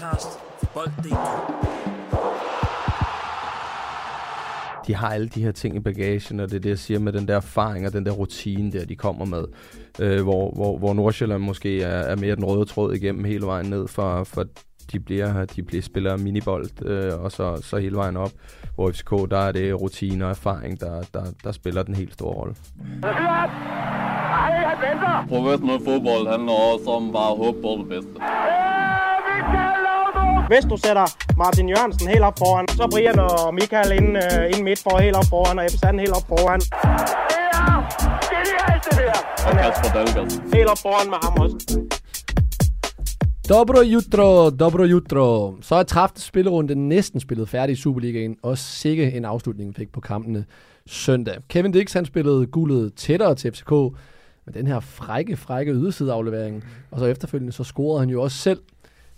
podcast for Bold.dk. de har alle de her ting i bagagen, og det er det, jeg siger med den der erfaring og den der rutine der, de kommer med. Øh, hvor, hvor, hvor Nordsjælland måske er, er mere den røde tråd igennem hele vejen ned, for, for de bliver, de bliver spiller minibold, øh, og så, så hele vejen op. Hvor FCK, der er det rutine og erfaring, der, der, der spiller den helt store rolle. Professionel fodbold handler også om bare at håbe på det bedste. Hvis du sætter Martin Jørgensen helt op foran, så Brian og Michael ind, uh, ind midt for helt op foran, og Ebbe helt op foran. Det er genialt, det der! Og Kasper Dahlgaard. Helt op foran med ham også. Dobro jutro, dobro jutro. Så er 30. spillerunde næsten spillet færdig i Superligaen, og sikke en afslutning fik på kampene søndag. Kevin Dix han spillede guldet tættere til FCK, med den her frække, frække ydersideaflevering, og så efterfølgende så scorede han jo også selv.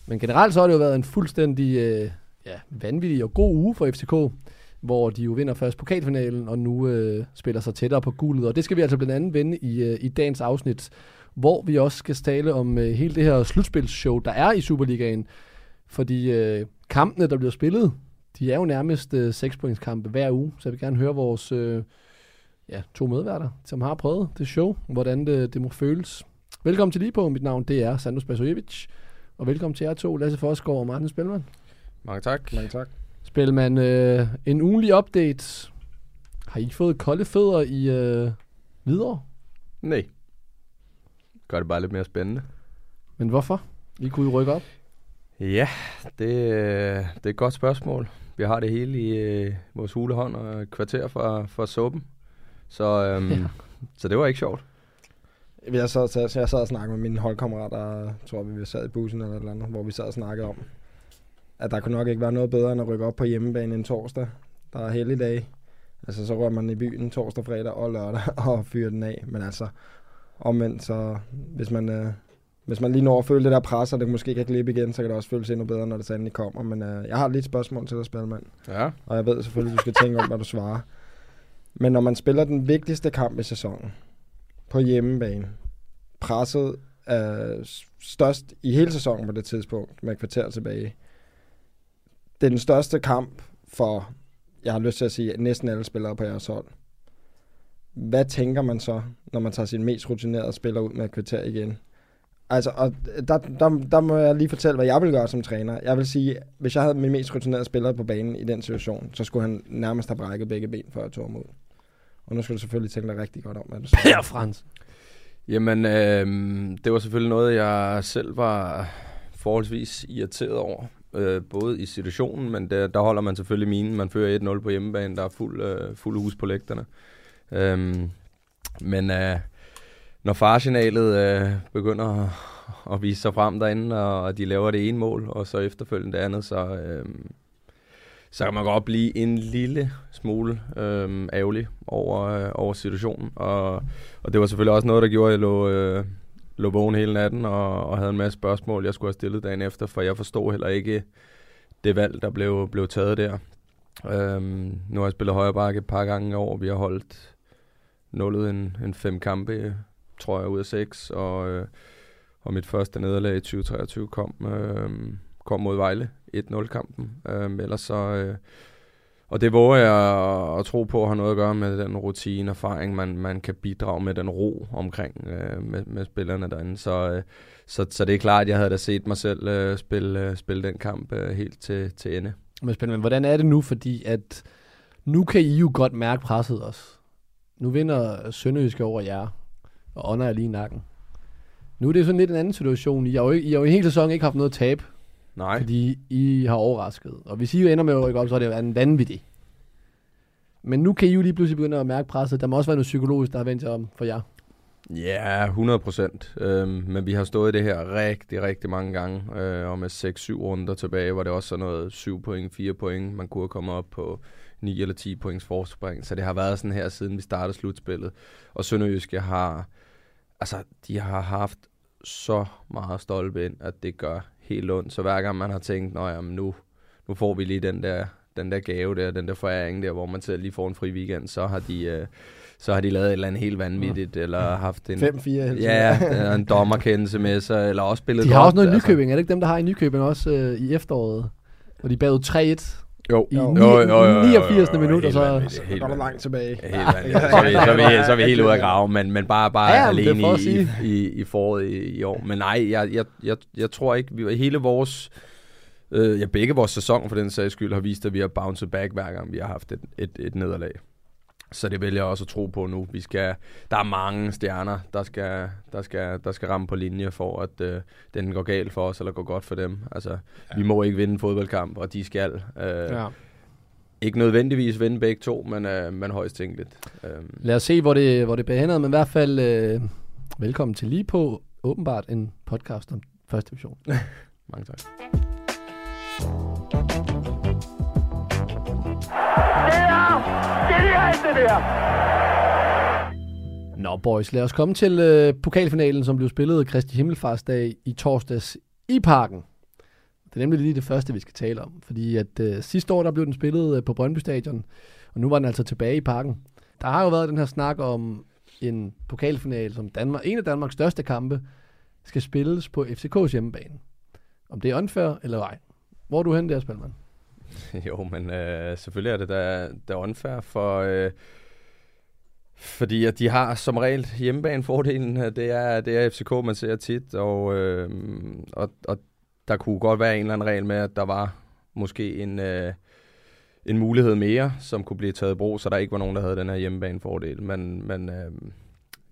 Men generelt så har det jo været en fuldstændig øh, ja, vanvittig og god uge for FCK, hvor de jo vinder først pokalfinalen, og nu øh, spiller sig tættere på guldet. Og det skal vi altså blandt andet vende i, øh, i dagens afsnit, hvor vi også skal tale om øh, hele det her slutspilsshow, der er i Superligaen. Fordi øh, kampene, der bliver spillet, de er jo nærmest øh, 6 kampe hver uge, så jeg vil gerne høre vores øh, ja, to medværter, som har prøvet det show, hvordan det, det må føles. Velkommen til lige på. Mit navn det er Sandus Basojevic, og velkommen til jer to, Lasse Forsgaard og Martin Spelman. Mange tak. Mange tak. Spelman, øh, en ugenlig update. Har I fået kolde fødder i øh, videre? Nej. Gør det bare lidt mere spændende. Men hvorfor? I kunne jo rykke op. Ja, det, øh, det er et godt spørgsmål. Vi har det hele i øh, vores hulehånd og et kvarter fra, fra suppen. Så, øhm, ja. så det var ikke sjovt. Jeg sad, så, så jeg sad og snakkede med mine holdkammerater, tror vi, vi sad i bussen eller et eller andet, hvor vi sad og snakkede om, at der kunne nok ikke være noget bedre end at rykke op på hjemmebane en torsdag. Der er helligdag. Altså, så rører man i byen torsdag, fredag og lørdag og fyrer den af. Men altså, omvendt, så hvis man, øh, hvis man lige når at føle det der pres, og det måske kan glippe igen, så kan det også føles endnu bedre, når det sandelig kommer. Men øh, jeg har lige et spørgsmål til dig, Spelman. Ja. Og jeg ved selvfølgelig, du skal tænke om, hvad du svarer. Men når man spiller den vigtigste kamp i sæsonen, på hjemmebane, presset er størst i hele sæsonen på det tidspunkt, med et kvarter tilbage. Det er den største kamp for, jeg har lyst til at sige, næsten alle spillere på jeres hold. Hvad tænker man så, når man tager sin mest rutinerede spiller ud med et kvarter igen? Altså, og der, der, der må jeg lige fortælle, hvad jeg vil gøre som træner. Jeg vil sige, hvis jeg havde min mest rutinerede spiller på banen i den situation, så skulle han nærmest have brækket begge ben, før jeg tog ham ud. Og nu skal du selvfølgelig tænke dig rigtig godt om, hvad du siger. Per Frans. Jamen, øh, det var selvfølgelig noget, jeg selv var forholdsvis irriteret over. Øh, både i situationen, men der, der holder man selvfølgelig minen. Man fører 1-0 på hjemmebane, der er fuld, øh, fuld hus på lægterne. Øhm, men øh, når farsignalet øh, begynder at, at vise sig frem derinde, og, og de laver det ene mål, og så efterfølgende det andet, så, øh, så kan man godt blive en lille smule øh, ærgerlig over, øh, over situationen. Og, og det var selvfølgelig også noget, der gjorde, at jeg lå, øh, lå vågen hele natten og, og havde en masse spørgsmål, jeg skulle have stillet dagen efter, for jeg forstod heller ikke det valg, der blev, blev taget der. Øhm, nu har jeg spillet højre bakke et par gange i år. Vi har holdt nullet en, en fem kampe, tror jeg, ud af seks. Og, øh, og mit første nederlag i 2023 kom, øh, kom mod Vejle. 1-0-kampen. Øhm, ellers så... Øh, og det våger jeg at tro på har noget at gøre med den rutine erfaring, man, man kan bidrage med den ro omkring øh, med, med spillerne derinde. Så, øh, så, så det er klart, at jeg havde da set mig selv øh, spille, øh, spille den kamp øh, helt til, til ende. Men spændende, hvordan er det nu? Fordi at nu kan I jo godt mærke presset også. Nu vinder Sønderjysk over jer, og ånder er lige i nakken. Nu er det sådan lidt en anden situation. I har jo, ikke, I har jo en hel sæson ikke haft noget tab, Nej. fordi I har overrasket. Og hvis I jo ender med at rykke op, så er det jo en vanvittig. Men nu kan I jo lige pludselig begynde at mærke presset. Der må også være noget psykologisk, der har vendt jer om for jer. Ja, 100 procent. Øhm, men vi har stået i det her rigtig, rigtig mange gange. Øh, og med 6-7 runder tilbage, var det også sådan noget 7 point, 4 point. Man kunne have kommet op på 9 eller 10 points forspring. Så det har været sådan her, siden vi startede slutspillet. Og Sønderjyske har, altså, de har haft så meget stolpe ind, at det gør helt ondt. Så hver gang man har tænkt, Nå, jamen, nu, nu får vi lige den der, den der gave der, den der foræring der, hvor man selv lige får en fri weekend, så har de, øh, så har de lavet et eller andet helt vanvittigt, eller haft en... 5-4 hele Ja, eller en dommerkendelse med sig, eller også spillet De har godt, også noget i altså. Nykøbing. Er det ikke dem, der har i Nykøbing også øh, i efteråret? Hvor de bagud 3-1 Jo, i Jo. Jo, jo, jo, jo, jo, 89. jo, minut, og så... går der langt tilbage. Helt. Så er vi, så er vi, så er vi, er helt ude af grave, men, men bare, bare Ja, alene for i, i, i foråret i, i år. Men nej, jeg, jeg, jeg, jeg tror ikke, vi hele vores, øh, ja, begge vores sæson for den sags skyld, har vist, at vi har bounced back hver gang, vi har haft et, et, et nederlag. Så det vælger jeg også at tro på nu. Vi skal, der er mange stjerner, der skal, der skal, der skal ramme på linje for, at øh, den går galt for os, eller går godt for dem. Altså, ja. vi må ikke vinde en fodboldkamp, og de skal. Øh, ja. Ikke nødvendigvis vinde begge to, men, øh, men højst tænkeligt. Øh, Lad os se, hvor det, hvor det bliver henad, men i hvert fald øh, velkommen til lige på åbenbart en podcast om første division. mange tak. Nå boys, lad os komme til øh, pokalfinalen, som blev spillet Kristi Himmelfartsdag i torsdags i parken. Det er nemlig lige det første, vi skal tale om, fordi at øh, sidste år der blev den spillet øh, på Brøndby Stadion, og nu var den altså tilbage i parken. Der har jo været den her snak om en pokalfinale, som Danmark, en af Danmarks største kampe, skal spilles på FCK's hjemmebane. Om det er unfair eller ej. Hvor er du hen der, Spelman? Jo, men øh, selvfølgelig er det da, da unfair for... Øh, fordi at de har som regel hjemmebanefordelen. Det er, det er FCK, man ser tit. Og, øh, og, og der kunne godt være en eller anden regel med, at der var måske en, øh, en mulighed mere, som kunne blive taget i brug, så der ikke var nogen, der havde den her hjemmebanefordel. Men, men øh,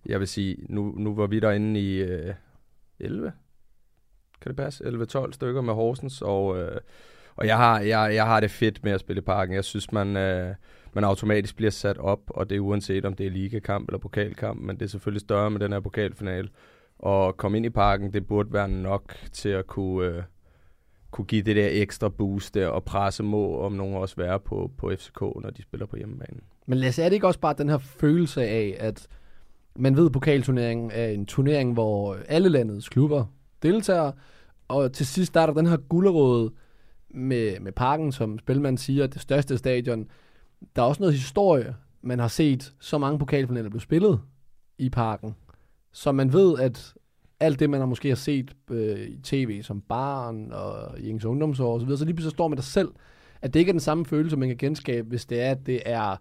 jeg vil sige, nu, nu var vi derinde i øh, 11, kan det passe? 11-12 stykker med Horsens, og, øh, og jeg, har, jeg, jeg har det fedt med at spille i parken. Jeg synes, man, øh, man automatisk bliver sat op, og det er uanset om det er ligakamp eller pokalkamp, men det er selvfølgelig større med den her pokalfinale. Og komme ind i parken, det burde være nok til at kunne, øh, kunne give det der ekstra boost der, og presse må om nogen også være på, på FCK, når de spiller på hjemmebane. Men Lasse, er det ikke også bare den her følelse af, at man ved, at pokalturneringen er en turnering, hvor alle landets klubber deltager, og til sidst der er der den her gulderåde, med, med parken, som Spilman siger, det største stadion. Der er også noget historie. Man har set så mange pokalfinaler blive spillet i parken, så man ved, at alt det, man har måske har set øh, i tv som barn og i ens ungdomsår osv., så lige pludselig står man der selv, at det ikke er den samme følelse, man kan genskabe, hvis det er, at det er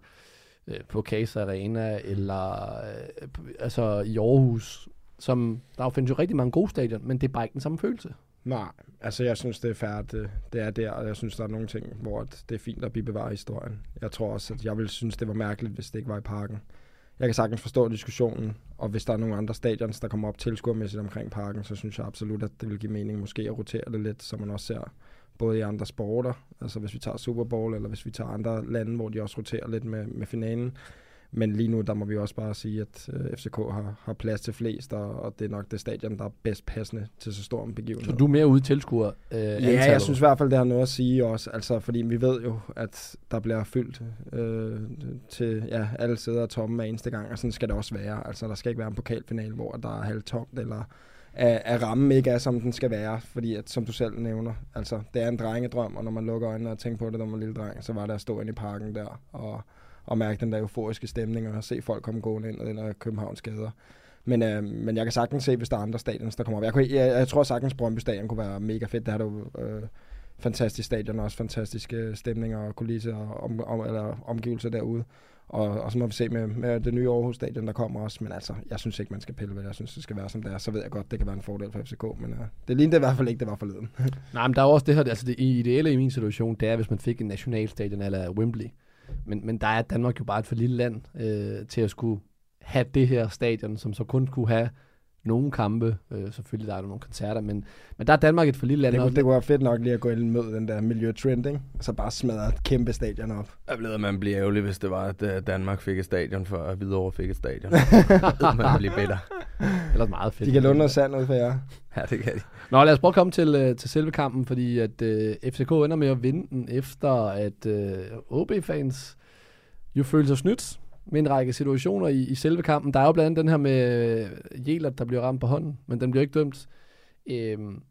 øh, på Casa Arena eller øh, altså i Aarhus, som der findes jo rigtig mange gode stadion, men det er bare ikke den samme følelse. Nej, altså jeg synes, det er færdigt, det, det er der, og jeg synes, der er nogle ting, hvor det er fint at bevare historien. Jeg tror også, at jeg ville synes, det var mærkeligt, hvis det ikke var i parken. Jeg kan sagtens forstå diskussionen, og hvis der er nogle andre stadions, der kommer op tilskuermæssigt omkring parken, så synes jeg absolut, at det vil give mening måske at rotere det lidt, så man også ser både i andre sporter, altså hvis vi tager Super Bowl, eller hvis vi tager andre lande, hvor de også roterer lidt med, med finalen. Men lige nu, der må vi også bare sige, at øh, FCK har, har plads til flest, og, og det er nok det stadion, der er bedst passende til så stor en begivenhed. Så du er mere ude tilskuer øh, Ja, jeg synes i hvert fald, det har noget at sige også. Altså, fordi vi ved jo, at der bliver fyldt øh, til ja, alle sæder tomme hver eneste gang, og sådan skal det også være. Altså, der skal ikke være en pokalfinale, hvor der er halvtomt, eller at, at rammen ikke er, som den skal være. Fordi, at, som du selv nævner, altså, det er en drengedrøm, og når man lukker øjnene og tænker på det, når man er lille dreng, så var det at stå inde i parken der, og, og mærke den der euforiske stemning, og se folk komme gående ind og den der Københavns gader. Men, øh, men jeg kan sagtens se, hvis der er andre stadions, der kommer op. Jeg, kunne, jeg, jeg tror sagtens, Brøndby Stadion kunne være mega fedt. Det har du øh, fantastisk stadion, og også fantastiske stemninger og kulisser og om, om, eller omgivelser derude. Og, og så må vi se med, med det nye Aarhus Stadion, der kommer også. Men altså, jeg synes ikke, man skal pille ved det. Jeg synes, det skal være, som det er. Så ved jeg godt, det kan være en fordel for FCK. Men øh, det lignede i hvert fald ikke, det var forleden. Nej, men der er også det her, altså det ideelle i min situation, det er, hvis man fik en nationalstadion eller Wembley. Men, men der er Danmark jo bare et for lille land øh, til at skulle have det her stadion, som så kun kunne have nogle kampe. Øh, selvfølgelig der er der nogle koncerter, men, men der er Danmark et for lille land. Det, kunne, det kunne være fedt nok lige at gå ind og møde den der miljøtrend, ikke? Og så bare smadre et kæmpe stadion op. Jeg blev, at man bliver ærgerlig, hvis det var, at øh, Danmark fik et stadion, før at Hvidovre fik et stadion. Man bliver bitter. Ellers meget fedt. De kan låne noget sand ud for jer. Ja, det kan de. Nå, lad os prøve at komme til, øh, til selve kampen, fordi at øh, FCK ender med at vinde den, efter at øh, OB-fans jo følte sig snydt med en række situationer i, i selve kampen. Der er jo blandt andet den her med øh, Jelert, der bliver ramt på hånden, men den bliver ikke dømt. Øhm,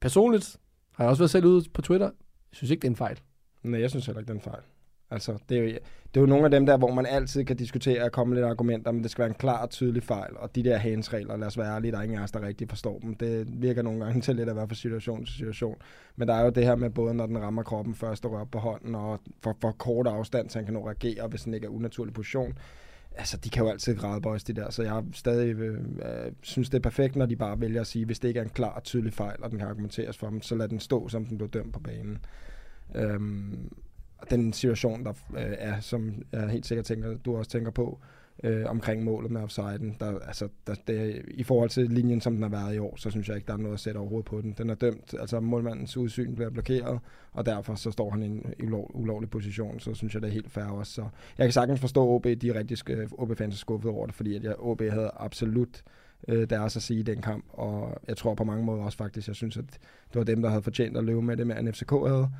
personligt har jeg også været selv ude på Twitter. Jeg synes ikke, det er en fejl. Nej, jeg synes heller ikke, det er en fejl. Altså, det er, jo, det er jo nogle af dem der, hvor man altid kan diskutere og komme lidt argumenter, men det skal være en klar og tydelig fejl. Og de der handsregler, lad os være ærlige, der er ingen af os, der rigtig forstår dem. Det virker nogle gange til lidt at være fra situation til situation. Men der er jo det her med både, når den rammer kroppen først og rører på hånden, og for, for kort afstand, så han kan nå reagere, hvis den ikke er unaturlig position. Altså, de kan jo altid grædebøjes, de der, så jeg stadig øh, øh, synes, det er perfekt, når de bare vælger at sige, hvis det ikke er en klar og tydelig fejl, og den kan argumenteres for dem, så lad den stå, som den blev dømt på banen. Øhm, den situation, der øh, er, som jeg helt sikkert tænker, du også tænker på, øh, omkring målet med offsiden. Der, altså, der, det, I forhold til linjen, som den har været i år, så synes jeg ikke, der er noget at sætte overhovedet på den. Den er dømt, altså målmandens udsyn bliver blokeret, og derfor så står han i en ulov, ulovlig position, så synes jeg, det er helt fair også. Så jeg kan sagtens forstå, OB, de er rigtig øh, OB-fans er skuffet over det, fordi at jeg, OB havde absolut øh, deres at sige i den kamp, og jeg tror på mange måder også faktisk, jeg synes, at det var dem, der havde fortjent at løbe med det, mere end FCK havde.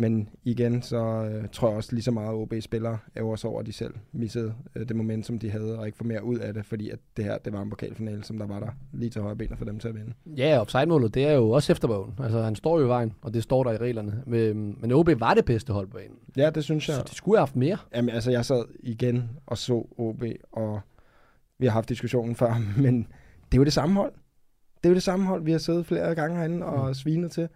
Men igen, så øh, tror jeg også lige så meget, at OB-spillere er også over, at de selv missede øh, det momentum, de havde, og ikke få mere ud af det, fordi at det her det var en pokalfinale, som der var der lige til højre benet for dem til at vinde. Ja, offside-målet, det er jo også efterbogen. Altså, han står jo i vejen, og det står der i reglerne. Men, men OB var det bedste hold på banen. Ja, det synes jeg. Så de skulle have haft mere. Jamen, altså, jeg sad igen og så OB, og vi har haft diskussionen før, men det er jo det samme hold. Det er jo det samme hold, vi har siddet flere gange herinde og mm. svinet til.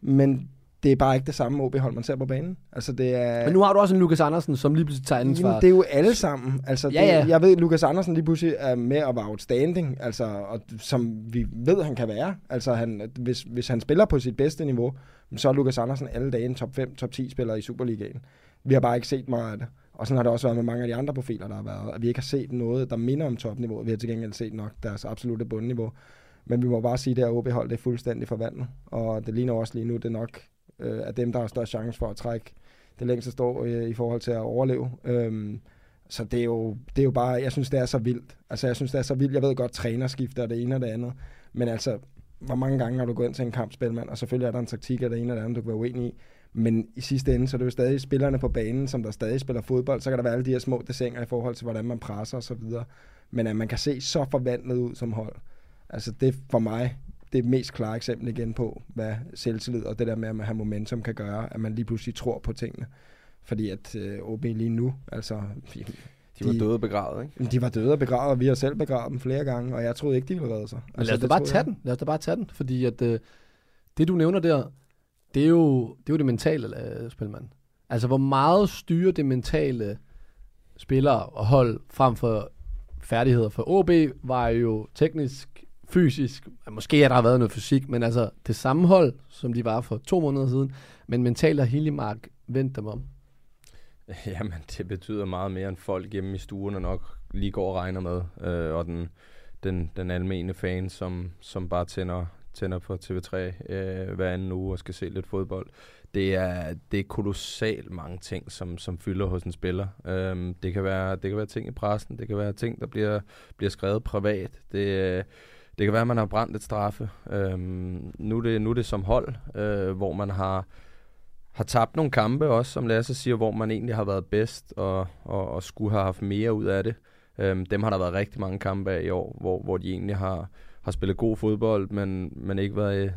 Men det er bare ikke det samme OB-hold, man ser på banen. Altså, det er... Men nu har du også en Lukas Andersen, som lige pludselig tager ansvar. Jamen, det er jo alle sammen. Altså, Ja, det, ja. Jeg ved, at Lukas Andersen lige pludselig er med at være outstanding, altså, og, som vi ved, han kan være. Altså, han, hvis, hvis han spiller på sit bedste niveau, så er Lukas Andersen alle dage en top 5, top 10 spiller i Superligaen. Vi har bare ikke set meget af det. Og sådan har det også været med mange af de andre profiler, der har været. At vi ikke har set noget, der minder om topniveau. Vi har til gengæld set nok deres absolute bundniveau. Men vi må bare sige, at det her OB-hold det er fuldstændig forvandlet. Og det ligner også lige nu, det er nok øh, er dem, der har størst chance for at trække det længste står øh, i forhold til at overleve. Øhm, så det er, jo, det er jo bare, jeg synes, det er så vildt. Altså, jeg synes, det er så vildt. Jeg ved godt, trænerskifter og det ene og det andet. Men altså, hvor mange gange har du gået ind til en kamp, spilmand, og selvfølgelig er der en taktik af det ene og det andet, du kan være uenig i. Men i sidste ende, så er det jo stadig spillerne på banen, som der stadig spiller fodbold. Så kan der være alle de her små desinger i forhold til, hvordan man presser osv. så. Men at man kan se så forvandlet ud som hold. Altså det for mig, det er mest klare eksempel igen på, hvad selvtillid og det der med at man har momentum kan gøre, at man lige pludselig tror på tingene. Fordi at øh, OB lige nu, altså... De, De var døde og begravet, ikke? De var døde og begravet, og vi har selv begravet dem flere gange, og jeg troede ikke, de ville redde sig. Men lad os da bare tage jeg. den. Lad os da bare tage den. Fordi at, øh, det, du nævner der, det er jo det, er jo det mentale, øh, spilmand. Altså, hvor meget styrer det mentale spillere og hold frem for færdigheder? For OB var jo teknisk, fysisk, måske har der været noget fysik, men altså det samme hold, som de var for to måneder siden, men mentalt har Hiljemark vendt dem om. Jamen, det betyder meget mere, end folk hjemme i stuerne nok lige går og regner med. Øh, og den, den, den almene fan, som, som bare tænder, tænder på TV3 øh, hver anden uge og skal se lidt fodbold. Det er, det er kolossalt mange ting, som, som fylder hos en spiller. Øhm, det, kan være, det kan være ting i pressen, det kan være ting, der bliver, bliver skrevet privat. Det, øh, det kan være, at man har brændt et straffe. Øhm, nu, er det, nu er det som hold, øh, hvor man har, har tabt nogle kampe også, som Lasse siger, hvor man egentlig har været bedst og, og, og skulle have haft mere ud af det. Øhm, dem har der været rigtig mange kampe af i år, hvor, hvor de egentlig har, har spillet god fodbold, men, men ikke været,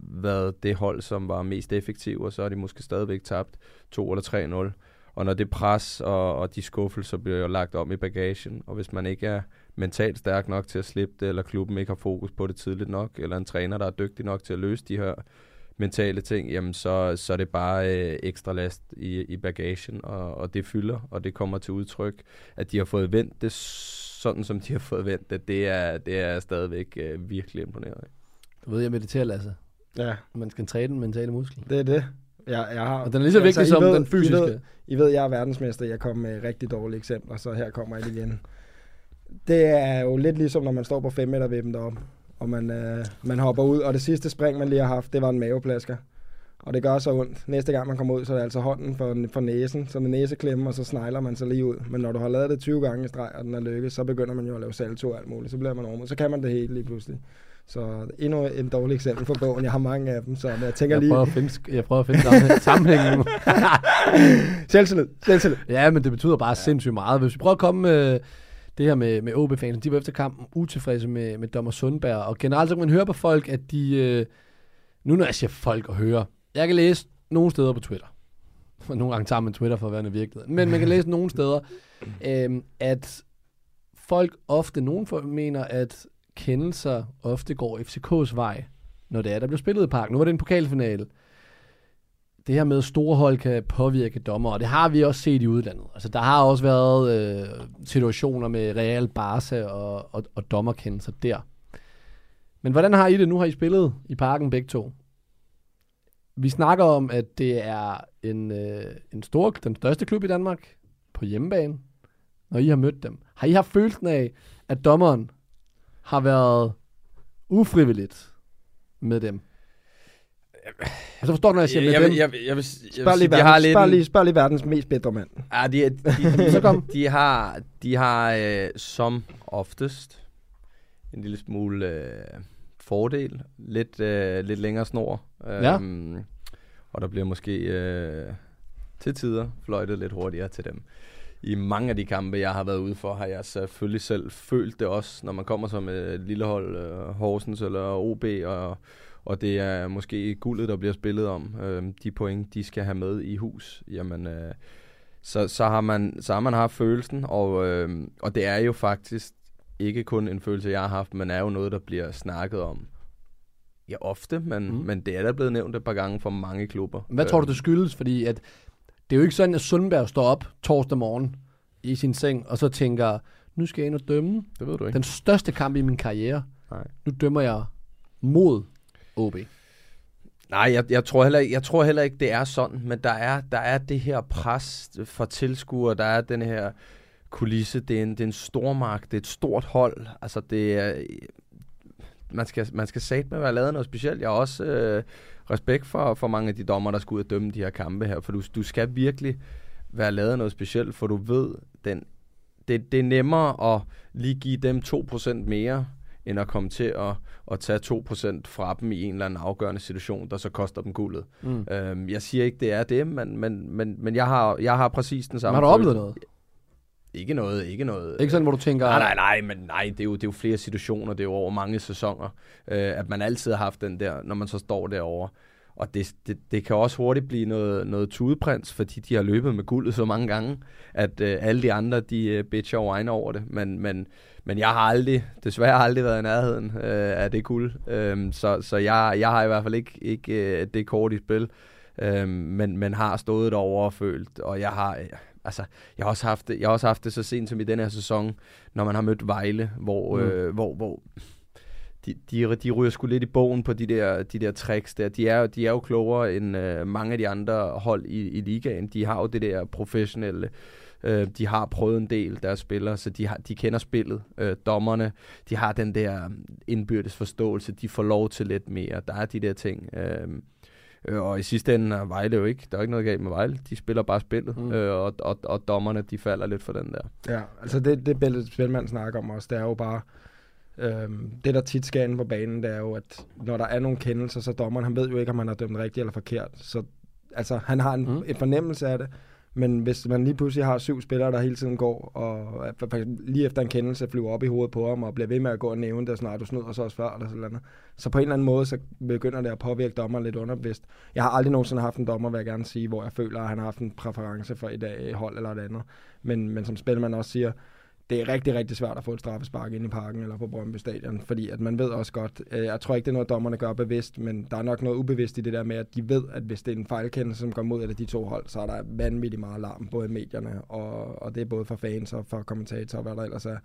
været det hold, som var mest effektiv, og så har de måske stadigvæk tabt 2 eller 3-0. Og når det pres og, og de skuffelser bliver jo lagt om i bagagen, og hvis man ikke er mentalt stærk nok til at slippe det, eller klubben ikke har fokus på det tidligt nok, eller en træner, der er dygtig nok til at løse de her mentale ting, jamen så, så er det bare øh, ekstra last i, i bagagen, og, og det fylder, og det kommer til udtryk, at de har fået vendt det sådan, som de har fået vendt det, det er, det er stadigvæk øh, virkelig imponerende. Du ved, jeg mediterer, Lasse. Ja, Man skal træne den mentale muskel. det er det. Jeg, jeg har, Og den er lige så vigtig Altså, I som ved- den I fysiske. ved, I ved, jeg er verdensmester i at komme med rigtig dårlige eksempler, så her kommer jeg igen. Det er jo lidt ligesom, når man står på 5 meter vippen deroppe, og man, øh, man hopper ud, og det sidste spring, man lige har haft, det var en maveplasker. Og det gør så ondt. Næste gang man kommer ud, så er det altså hånden for, for næsen, så med næseklemme, og så snegler man sig lige ud. Men når du har lavet det 20 gange i streg, og den er lykkes, så begynder man jo at lave salto og alt muligt. Så bliver man overmodet. Så kan man det hele lige pludselig. Så endnu en dårlig eksempel for bogen. Jeg har mange af dem, så jeg tænker Jeg lige... prøver at finde, jeg prøver at finde sammenhæng- sammenhængen nu. Selvtillid, selvtillid. Ja, men det betyder bare ja. sindssygt meget. Hvis vi prøver at komme med det her med, med OB-fansen, de var efter kampen utilfredse med, med Dommer Sundberg, og generelt så kan man høre på folk, at de, øh, nu når jeg siger folk og høre, jeg kan læse nogle steder på Twitter, nogle gange tager man Twitter for at være en virkelighed. Men man kan læse nogle steder, øh, at folk ofte, nogen folk mener, at kendelser ofte går FCK's vej, når det er, der bliver spillet i parken. Nu var det en pokalfinale. Det her med, at store hold kan påvirke dommer, og det har vi også set i udlandet. Altså, der har også været øh, situationer med Real Barca og, og, og dommerkendelser der. Men hvordan har I det? Nu har I spillet i parken begge to. Vi snakker om, at det er en, øh, en stor, den største klub i Danmark på hjemmebane, når I har mødt dem. Har I haft følelsen af, at dommeren har været ufrivilligt med dem? Altså forstår du, når jeg siger med jeg, dem? jeg, vil- jeg, vil, jeg, Spørg lige, de har verdens, lidt... spørg, lige, spørg lige verdens mest bedre mand. Ja, de, de, Så kom. de har, de har øh, som oftest en lille smule øh, fordel. Lidt, øh, lidt længere snor. Ja. Øhm, og der bliver måske øh, til tider fløjtet lidt hurtigere til dem. I mange af de kampe, jeg har været ude for, har jeg selvfølgelig selv følt det også, når man kommer som et lille hold, øh, Horsens eller OB, og, og det er måske guldet, der bliver spillet om. Øh, de point, de skal have med i hus. Jamen, øh, så, så, har man, så har man haft følelsen, og, øh, og det er jo faktisk ikke kun en følelse, jeg har haft, men er jo noget, der bliver snakket om. Ja, ofte, men, Mm. men det er der blevet nævnt et par gange for mange klubber. Hvad tror du, Øhm, det skyldes? Fordi at det er jo ikke sådan, at Sundberg står op torsdag morgen i sin seng, og så tænker, nu skal jeg ind og dømme Det ved du ikke. den største kamp i min karriere. Nej. Nu dømmer jeg mod OB. Nej, jeg, jeg, tror heller, jeg tror heller ikke, det er sådan, men der er, der er det her pres for tilskuere, der er den her kulisse, det er en, det er en stor mark, det er et stort hold, altså det er, man skal, man skal sat med at være lavet noget specielt. Jeg har også øh, respekt for, for mange af de dommer, der skal ud og dømme de her kampe her, for du, du skal virkelig være lavet noget specielt, for du ved, den, det, det er nemmere at lige give dem 2% mere, end at komme til at, at tage 2% fra dem i en eller anden afgørende situation, der så koster dem guldet. Mm. Øhm, jeg siger ikke, det er det, men, men, men, men jeg, har, jeg har præcis den Men samme har du oplevet noget? Ikke noget, ikke noget. Ikke sådan, hvor du tænker, Nej, nej, nej, men nej, det er jo, det er jo flere situationer, det er jo over mange sæsoner, øh, at man altid har haft den der, når man så står derovre. Og det, det, det kan også hurtigt blive noget, noget tudeprins, fordi de har løbet med guldet så mange gange, at øh, alle de andre, de øh, bitcher og whiner over det. Men, men, men jeg har aldrig, desværre aldrig været i nærheden øh, af det guld. Øh, så så jeg, jeg har i hvert fald ikke, ikke øh, det kort i spil, øh, men, men har stået derovre og følt, og jeg har... Øh, altså, jeg har, også haft det, jeg har også haft det så sent som i den her sæson, når man har mødt Vejle, hvor, Mm. mm. øh, hvor, hvor de, de, de ryger sgu lidt i bogen på de der, de der tricks der. De er, de er jo klogere end øh, mange af de andre hold i, i ligaen. De har jo det der professionelle. Øh, de har prøvet en del, deres spillere, så de, har, de kender spillet. Øh, dommerne, de har den der indbyrdes forståelse. De får lov til lidt mere. Der er de der ting. Øh, øh, og i sidste ende er Vejle jo ikke. Der er ikke noget galt med Vejle. De spiller bare spillet. Mm. Mm. Øh, og, og, og dommerne, de falder lidt for den der. Ja, altså det, det Belle Spilman snakker om også, det er jo bare, øhm, det der tit sker inde på banen, det er jo, at når der er nogle kendelser, så dommeren, han ved jo ikke, om han har dømt rigtigt eller forkert. Så altså, han har en, Mm. en fornemmelse af det, men hvis man lige pludselig har syv spillere, der hele tiden går, og lige efter en kendelse flyver op i hovedet på ham, og bliver ved med at gå og nævne det, og sådan, "Ej, du snød os også før, eller sådan noget. Så på en eller anden måde, så begynder det at påvirke dommeren lidt underbevidst. Jeg har aldrig nogensinde haft en dommer, vil jeg gerne sige, hvor jeg føler, at han har haft en præference for et øh, hold eller et andet. Men, men som Spelman også siger, det er rigtig, rigtig svært at få et straffespark ind i parken eller på Brøndby Stadion, fordi at man ved også godt, øh, jeg tror ikke, det er noget, dommerne gør bevidst, men der er nok noget ubevidst i det der med, at de ved, at hvis det er en fejlkendelse, som går mod et af de to hold, så er der vanvittigt meget larm, både i medierne, og, og det er både for fans og for kommentatorer og hvad der ellers er.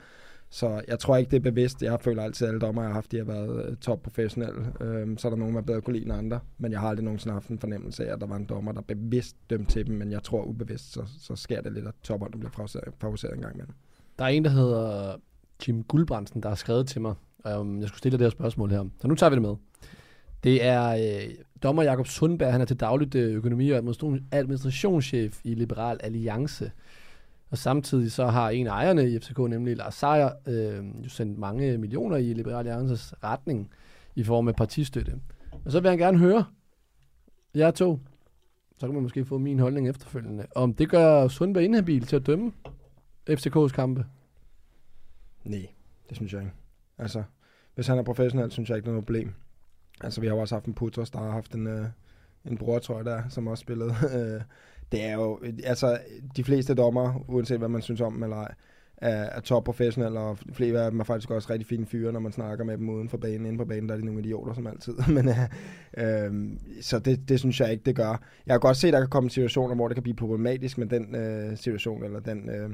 Så jeg tror ikke, det er bevidst. Jeg føler altid, at alle dommer, jeg har haft, de har været øh, top professionelle. Øhm, så er der nogen, der bedre kunne lide end andre. Men jeg har aldrig nogensinde haft en fornemmelse af, at der var en dommer, der bevidst dømte til dem. Men jeg tror ubevidst, så, så sker det lidt, at topperne bliver favoriseret en gang imellem. Der er en, der hedder Jim Guldbrandsen, der har skrevet til mig, um, jeg skulle stille dig det her spørgsmål her. Så nu tager vi det med. Det er øh, dommer Jakob Sundberg, han er til dagligt øh, økonomi- og administrationschef i Liberal Alliance. Og samtidig så har en af ejerne i FCK, nemlig Lars Seier, øh, jo sendt mange millioner i Liberal Alliances retning i form af partistøtte. Og så vil han gerne høre jer to, så kan man måske få min holdning efterfølgende, om det gør Sundberg inhabil til at dømme FCK's kampe. Nej, det synes jeg ikke. Altså, hvis han er professionel, synes jeg ikke, det er noget problem. Altså, vi har jo også haft en Putros, der har haft en, øh, en bror, tror jeg, der, som også spillede. Øh, det er jo, altså de fleste dommer, uanset hvad man synes om dem eller ej, er, er topprofessionelle, og flere af dem er faktisk også rigtig fine fyre, når man snakker med dem uden for banen. Inden på banen, der er de nogle idioter som altid. Men, øh, øh, så det, det synes jeg ikke, det gør. Jeg har godt set, at der kan komme situationer, hvor det kan blive problematisk med den øh, situation, eller den, øh,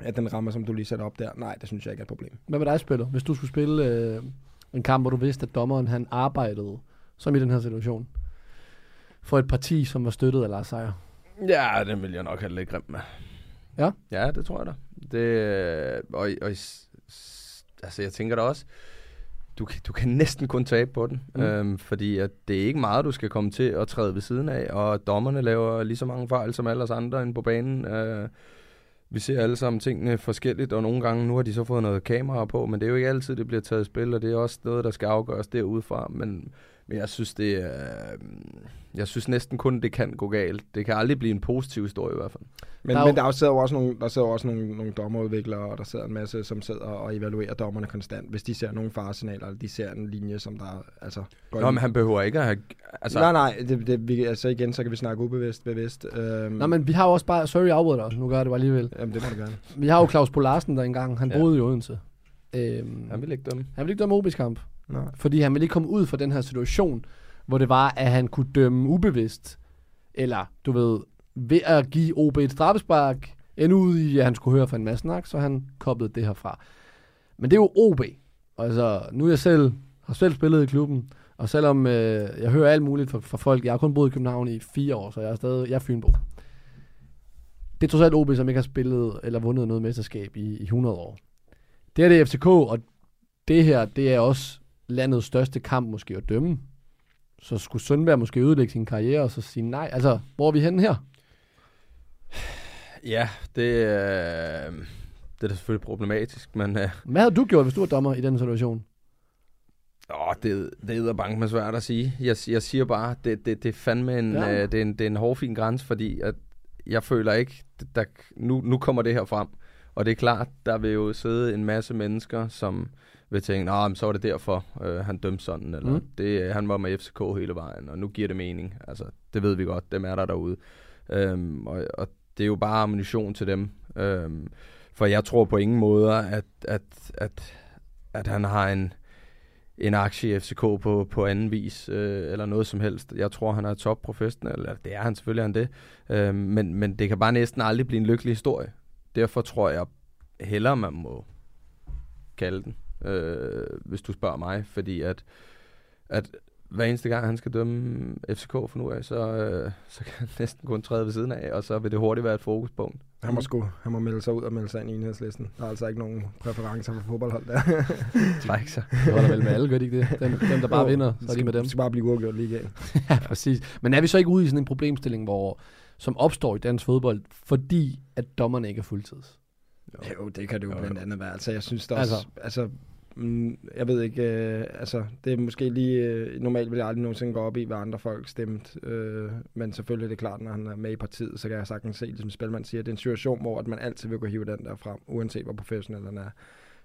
at den rammer, som du lige satte op der. Nej, det synes jeg ikke er et problem. Hvad med dig, spiller? Hvis du skulle spille øh, en kamp, hvor du vidste, at dommeren han arbejdede, som i den her situation, for et parti, som var støttet af Lars Seier. Ja, den vil jeg nok have lidt grimt med. Ja? Ja, det tror jeg da. Det, øh, og, og, altså, jeg tænker da også, du, kan- du kan næsten kun tabe på den, mm. øhm, fordi at det er ikke meget, du skal komme til at træde ved siden af, og dommerne laver lige så mange fejl som alle os andre inde på banen. Øh, vi ser alle sammen tingene forskelligt, og nogle gange, nu har de så fået noget kamera på, men det er jo ikke altid, det bliver taget i spil, og det er også noget, der skal afgøres derudefra, men, men jeg synes, det er, jeg synes næsten kun, det kan gå galt. Det kan aldrig blive en positiv historie i hvert fald. Men Der er men der sidder jo også nogle, der sidder jo også nogle, nogle dommerudviklere, og der sidder en masse, som sidder og evaluerer dommerne konstant. Hvis de ser nogle faresignaler, eller de ser en linje, som der altså går Nå, ind- men han behøver ikke at have... Altså, nej, nej, det, det, vi, altså igen, så kan vi snakke ubevidst, bevidst. Øhm, Nå, men vi har jo også bare, sorry, jeg afbryder dig, nu gør jeg det bare alligevel. Jamen, det må du gerne. Vi har jo Claus Polarsen der engang, han Ja. boede i Odense. Øhm, han vil ikke dømme. han ville ikke dømme OB's kamp, Nej. fordi han ville ikke komme ud fra den her situation, hvor det var, at han kunne dømme ubevidst, eller du ved, ved at give OB et straffespark, end ud i, at han skulle høre fra en masse snak, så han koblede det herfra. Men det er jo OB. Altså, nu er jeg selv, har selv spillet i klubben, og selvom øh, jeg hører alt muligt fra, fra folk, jeg har kun boet i København i fire år, så jeg er stadig, jeg er Fynbo. Det er trods alt OB, som ikke har spillet eller vundet noget mesterskab i, i 100 år. Det er det FCK, og det her, det er også landets største kamp måske at dømme. Så skulle Sundberg måske ødelægge sin karriere og så sige nej. Altså, hvor er vi henne her? Ja, det, øh, det er da selvfølgelig problematisk, men øh, Hvad havde du gjort, hvis du var dommer i den situation? åh, det, det er bange med svært at sige. Jeg, jeg siger bare, det, det, det er fandme en, ja. øh, det er en, det er en hårfin grænse, fordi at jeg føler ikke, der, nu, nu kommer det her frem. Og det er klart, der vil jo sidde en masse mennesker, som vil tænke, nah, så var det derfor, øh, han dømte sådan, eller Mm. det, øh, han var med FCK hele vejen, og nu giver det mening. Altså, det ved vi godt, dem er der derude. Øhm, og, og det er jo bare ammunition til dem. Øhm, for jeg tror på ingen måder, at, at, at, at han har en, en aktie i FCK på, på anden vis, øh, eller noget som helst. Jeg tror, han er top professionel, eller det er han selvfølgelig, han det. Øhm, men, men det kan bare næsten aldrig blive en lykkelig historie. Derfor tror jeg hellere, man må kalde den, øh, hvis du spørger mig, fordi at, at hver eneste gang, han skal dømme FCK for nu af, så, øh, så kan han næsten kun træde ved siden af, og så vil det hurtigt være et fokuspunkt. Han må, sgu, han må melde sig ud og melde sig ind i enhedslisten. Der er altså ikke nogen præferencer for fodboldhold der. Træk sig. Det holder vel med alle, gør de ikke det? Dem, dem der bare Jo, vinder, så er de med dem. Det skal bare blive uafgjort lige igen. Ja, præcis. Men er vi så ikke ude i sådan en problemstilling, hvor, som opstår i dansk fodbold, fordi at dommerne ikke er fuldtids? Jo, det kan det jo Jo, blandt jo. andet være. Altså, jeg synes der Altså. også, altså, jeg ved ikke, øh, altså, det er måske lige, øh, normalt vil jeg aldrig nogensinde gå op i, hvad andre folk stemt, øh, men selvfølgelig er det klart, når han er med i partiet, så kan jeg sagtens se, ligesom Spelman siger, det er en situation, hvor at man altid vil gå hive den der frem, uanset hvor professionel han er.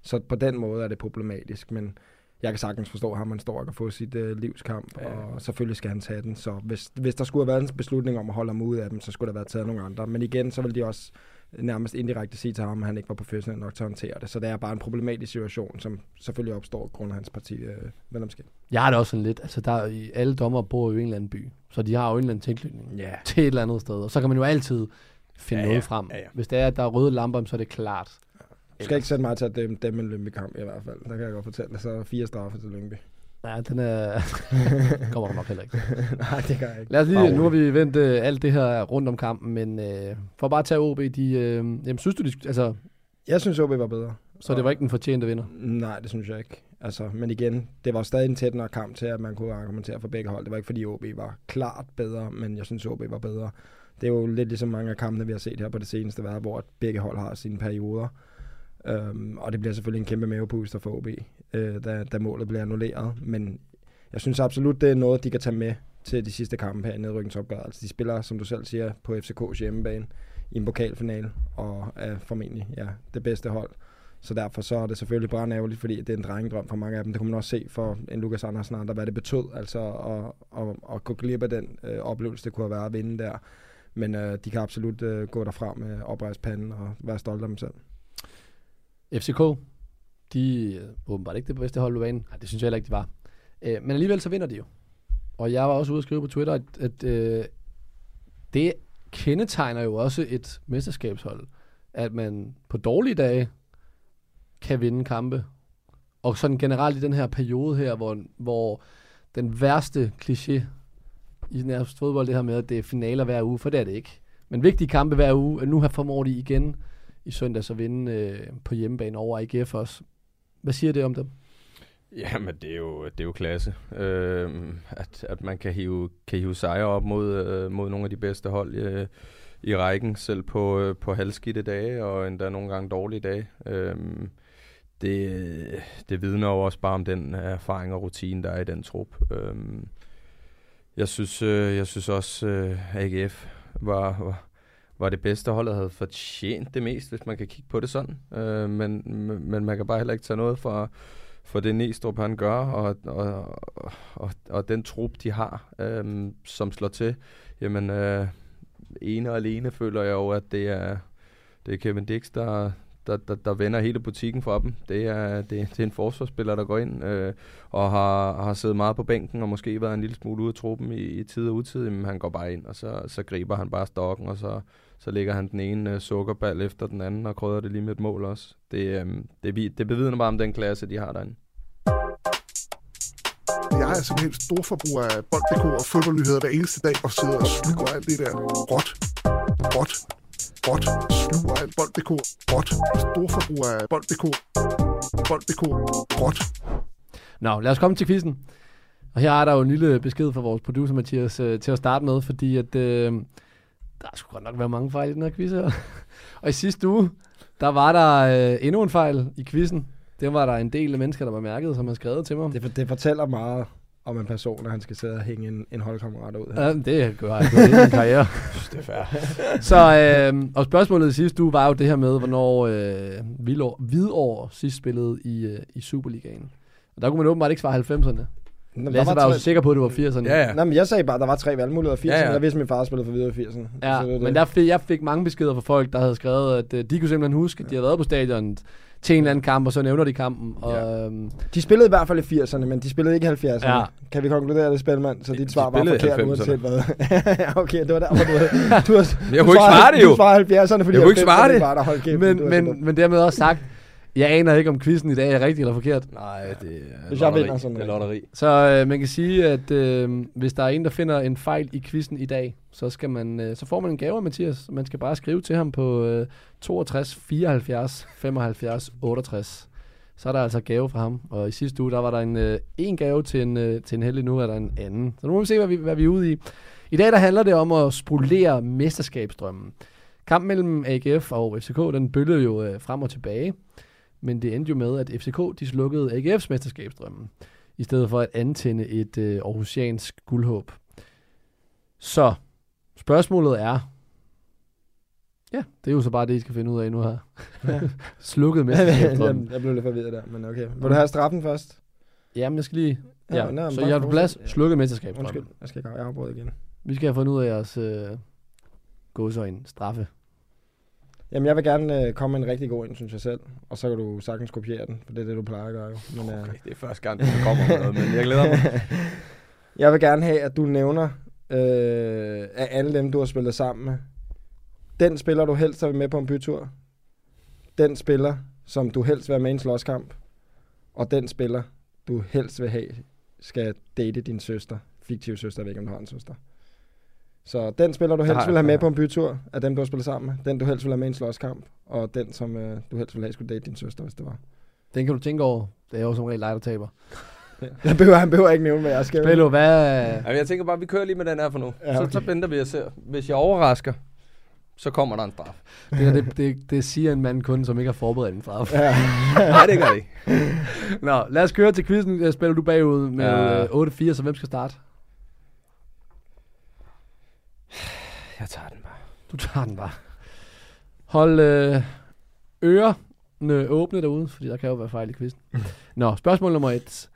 Så på den måde er det problematisk, men jeg kan sagtens forstå ham, man står og kan få sit øh, livskamp, Ja. og selvfølgelig skal han tage den. Så hvis, hvis der skulle have været en beslutning om at holde ham ude af dem, så skulle der være taget nogle andre. Men igen, så vil de også nærmest indirekte sige til ham, at han ikke var professionel nok til at håndtere det. Så det er bare en problematisk situation, som selvfølgelig opstår grund af hans parti øh, medlemskab. Jeg har det også sådan lidt, altså der er alle dommer bor jo i en eller anden by, så de har jo en eller anden tilknytning Ja. til et eller andet sted, og så kan man jo altid finde Ja, noget ja. frem. Ja, ja. Hvis det er, at der er røde lamper, så er det klart. Du skal ikke sætte mig til at dømme dem en Lyngby-kamp i hvert fald. Der kan jeg godt fortælle dig. Så er der fire straffe til Lyngby. Ja, den er... kommer der nok heller ikke. Nej, det kan jeg ikke. Lad os lige, Bare nu har vi vendt øh, alt det her rundt om kampen, men øh, for bare at tage OB, de, øh, jamen, synes du, de, altså, Jeg synes, OB var bedre. så det var ikke den fortjente vinder? Nej, det synes jeg ikke. Altså, men igen, det var stadig en tættere kamp til, at man kunne argumentere for begge hold. Det var ikke, fordi OB var klart bedre, men jeg synes, OB var bedre. Det er jo lidt ligesom mange af kampene, vi har set her på det seneste, været, hvor begge hold har sine perioder. Øhm, og det bliver selvfølgelig en kæmpe mavepuster for OB, øh, da, da målet bliver annulleret. Men jeg synes absolut, det er noget, de kan tage med til de sidste kampe her i nedrykningsopgøret. Altså, de spiller, som du selv siger, på FCK's hjemmebane i en pokalfinale, og er formentlig ja, det bedste hold. Så derfor så er det selvfølgelig brændærgerligt, fordi det er en drengedrøm for mange af dem. Det kunne man også se for en Lukas Andersen, der hvad det betød, altså at, at, at gå glip af den øh, oplevelse, det kunne have været at vinde der. Men øh, de kan absolut øh, gå derfra med oprejst panden og være stolte af dem selv. FCK, de er åbenbart ikke det bedste hold på banen. Nej, det synes jeg heller ikke, de var. Øh, men alligevel så vinder de jo. Og jeg var også ude at skrive på Twitter, at, at øh, det kendetegner jo også et mesterskabshold, at man på dårlige dage kan vinde kampe. Og sådan generelt i den her periode her, hvor, hvor den værste kliché i nærmest fodbold, det her med, at det er finaler hver uge, for det er det ikke. Men vigtige kampe hver uge, at nu har formået de igen i søndags at vinde øh, på hjemmebane over AGF også. Hvad siger det om dem? Jamen, det er jo, det er jo klasse. Øh, at, at man kan hive, kan hive sejre op mod, øh, mod nogle af de bedste hold øh, i rækken, selv på, øh, på halvskidte dage, og endda nogle gange dårlige dage. Øh, det, det vidner jo også bare om den øh, erfaring og rutine, der er i den trup. Øh, jeg synes, øh, jeg synes også, øh, AGF var, var, var det bedste hold, havde fortjent det mest, hvis man kan kigge på det sådan. Øh, men, men man kan bare heller ikke tage noget for, for det Næstrup han gør, og, og, og, og den trup, de har, øh, som slår til. Jamen, øh, ene og alene føler jeg jo, at det er, det er Kevin Dix, der, der, der, der vender hele butikken for dem. Det er, det, det er en forsvarsspiller, der går ind øh, og har, har siddet meget på bænken og måske været en lille smule ude af truppen i, i tid og utid. Men han går bare ind, og så, så griber han bare stokken, og så, så lægger han den ene øh, sukkerball efter den anden og krydder det lige med et mål også. Det, øh, det, det bevidner bare om den klasse, de har derinde. Jeg er simpelthen stor forbruger af bold.dk og fodboldnyheder hver eneste dag og sidder og sluger alt det der råt, råt, råt, sluger alt bold.dk, råt, stor forbruger af bold.dk, bold.dk, råt. Nå, lad os komme til quizzen. Og her er der jo en lille besked fra vores producer Mathias øh, til at starte med, fordi at øh, der skulle godt nok være mange fejl i den her quiz her. og i sidste uge, der var der øh, endnu en fejl i quizzen. Det var der en del af mennesker, der var mærket, som har skrevet til mig. Det, det fortæller meget om en person, at han skal sidde og hænge en, en holdkammerat ud. Her. Ja, det gør jeg i min karriere. det er fair. Så, øh, og spørgsmålet i sidste uge var jo det her med, hvornår øh, Hvidovre sidst spillede i, øh, i Superligaen. Og der kunne man åbenbart ikke svare 90'erne. Nå, Lasse var, var jo sikker på, at det var 80'erne. Ja, ja. Nej, men jeg sagde bare, at der var tre valgmuligheder. 80'erne, Ja, ja, ja. jeg vidste, at min far spillede for videre i 80'erne. Ja, det men der fik, jeg fik mange beskeder fra folk, der havde skrevet, at øh, de kunne simpelthen huske, at de havde været på stadion til en eller anden kamp, og så nævner de kampen. Og, Ja. øhm, De spillede i hvert fald i 80'erne, men de spillede ikke i 70'erne. Ja. Kan vi konkludere det, Spilman? Så dit De svar var i forkert, 90'erne. uanset hvad. okay, det var derfor, du havde... Du har, Jeg kunne ikke svare det jo. Du svarede 70'erne, fordi Jeg kunne ikke 90'erne svare det. Var der, kæft, men, du men, men dermed også sagt, jeg aner ikke, om quizzen i dag er rigtig eller forkert. Nej, det er Hvis jeg lotteri. vinder sådan Det er noget. lotteri. Så øh, man kan sige, at øh, hvis der er en, der finder en fejl i quizzen i dag, så, skal man, øh, så får man en gave af Mathias. Man skal bare skrive til ham på øh, 62 74 75 68. Så er der altså gave fra ham. Og i sidste uge, der var der en, øh, en gave til en, øh, til en heldig. Nu er der en anden. Så nu må vi se, hvad vi, hvad vi er ude i. I dag der handler det om at spolere mesterskabsdrømmen. Kampen mellem AGF og FCK, den bølgede jo øh, frem og tilbage. Men det endte jo med, at FCK de slukkede AGF's mesterskabsdrømmen i stedet for at antænde et øh, aarhusiansk guldhåb. Så spørgsmålet er, ja, det er jo så bare det, I skal finde ud af nu her. Ja. Slukket mesterskabsdrømmen. jeg, jeg blev lidt forvirret der, men okay. Vil du have straffen først? Jamen, jeg skal lige... Ja, nå, men så på plads. fortsæt. Slukket Undskyld, mesterskabsdrømmen. jeg skal jeg afbryde igen. Vi skal have fundet ud af jeres øh, gåsøjne straffe. Jamen, jeg vil gerne øh, komme med en rigtig god ind, synes jeg selv. Og så kan du sagtens kopiere den, for det er det, du plejer at gøre jo. Men, øh, Okay, det er første gang, du kommer med noget, men jeg glæder mig. Jeg vil gerne have, at du nævner øh, af alle dem, du har spillet sammen med. Den spiller, du helst vil med på en bytur. Den spiller, som du helst vil have med i en slåskamp. Og den spiller, du helst vil have, skal date din søster. Fiktiv søster, jeg ved ikke, om du har en søster. Så den spiller, du helst har vil jeg, have med på en bytur, af dem, du har spillet sammen med. Den, du helst vil have med i en slåskamp. Og den, som øh, du helst vil have, skulle date din søster, hvis det var. Den kan du tænke over. Det er jo som regel dig, der taber. Han behøver, han behøver ikke nævne, hvad jeg skal. Spillo, hvad... Jamen, jeg tænker bare, vi kører lige med den her for nu. Ja, okay. så, så venter vi og ser. Hvis jeg overrasker, så kommer der en straf. Det, det, det, det siger en mand kun, som ikke har forberedt en straf. Ja. Nej, det gør det ikke. Nå, lad os køre til quizzen. Jeg spiller du bagud med Ja. øh, 8-4, så hvem skal starte? Jeg tager den bare. Du tager den bare. Hold øh, ørerne åbne derude, fordi der kan jo være fejl i quizzen. Nå, spørgsmål nummer et.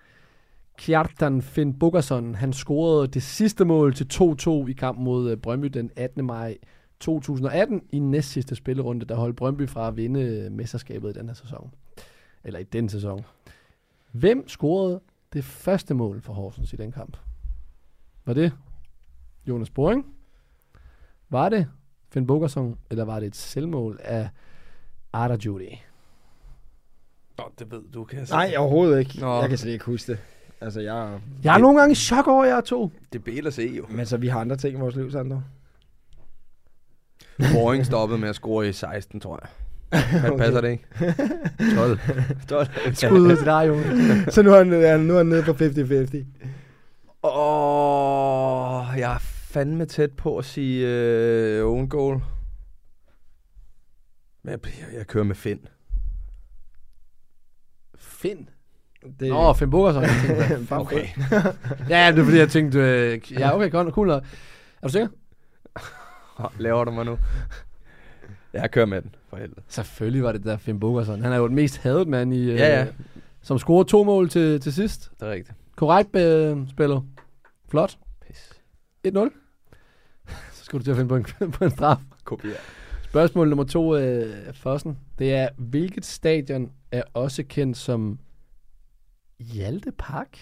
Kjartan Finn Bogason, han scorede det sidste mål til 2-2 i kampen mod øh, Brøndby den 18. maj 2018 i næst sidste spillerunde, der holdt Brøndby fra at vinde øh, mesterskabet i den her sæson. Eller i den sæson. Hvem scorede det første mål for Horsens i den kamp? Var det Jonas Boring? Var det Finn Bogason, eller var det et selvmål af Arda Judy? Nå, det ved du, kan jeg Nej, overhovedet ikke. Nå. Jeg kan slet ikke huske det. Altså, jeg... Jeg er nogle gange i chok over jer to. Det er at se, jo. Men så vi har andre ting i vores liv, Sandro. Boring stoppede med at score i 16, tror jeg. Hvad passer det ikke? 12. 12. Skud ud til dig, Jonas. så nu er han, nu er han nede på 50-50. Åh, jeg er fandme tæt på at sige øh, own goal. Men jeg, jeg, jeg kører med Finn. Finn. Det, Nå, Finn tænkte, Bare Okay. Ja, det er fordi, jeg tænkte, øh, ja, okay, godt, cool. Er du sikker? Laver du mig nu? Jeg kører med den, for helvede. Selvfølgelig var det der Finn Bogason. Han er jo den mest hadet mand i... Øh, Ja, ja. Som scorede to mål til, til sidst. Det er rigtigt. Korrekt øh, spillet. Flot. Pis. 1-0. Skal du til at finde på en, på en straf. Kopier. Spørgsmål nummer to, øh, Fossen. Det er, hvilket stadion er også kendt som Hjalte Park?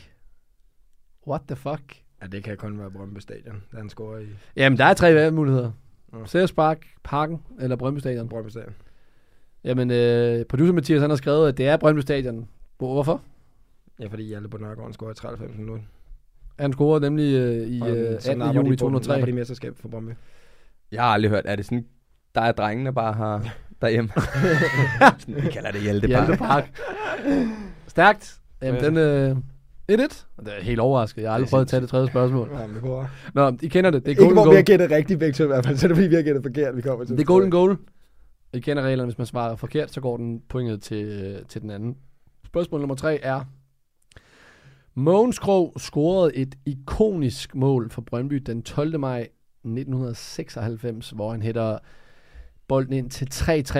What the fuck? Ja, det kan kun være Brøndby Stadion, da han scorer i Jamen, der er tre valgmuligheder. Mm. Ceres Park, Parken eller Brøndby Stadion. Brøndby Stadion. Jamen, øh, producer Mathias han har skrevet, at det er Brøndby Stadion. Hvor- Hvorfor? Ja, fordi Hjalte på Nørgaard scorer i 93 minutter. Han scorede nemlig øh, i øh, så 18. napper juni de på- napper 2003. de mesterskab for Brøndby. Jeg har aldrig hørt, er det sådan, der er drengene bare har derhjemme? Vi kalder det Hjalte Hjalte Park. Stærkt. Jamen, Ja. den øh, 1-1. Og Det er helt overrasket. Jeg har aldrig prøvet at tage det tredje spørgsmål. Ja, vi prøver. Nå, I kender det. Det er Ikke golden hvor vi har goal. gættet rigtigt begge to i hvert fald, så er det fordi, vi har gættet forkert, vi kommer til. Det er golden goal. I kender reglerne. Hvis man svarer forkert, så går den pointet til, øh, til den anden. Spørgsmål nummer tre er... Mogens Krog scorede et ikonisk mål for Brøndby den 12. maj 1996, hvor han hætter bolden ind til 3-3.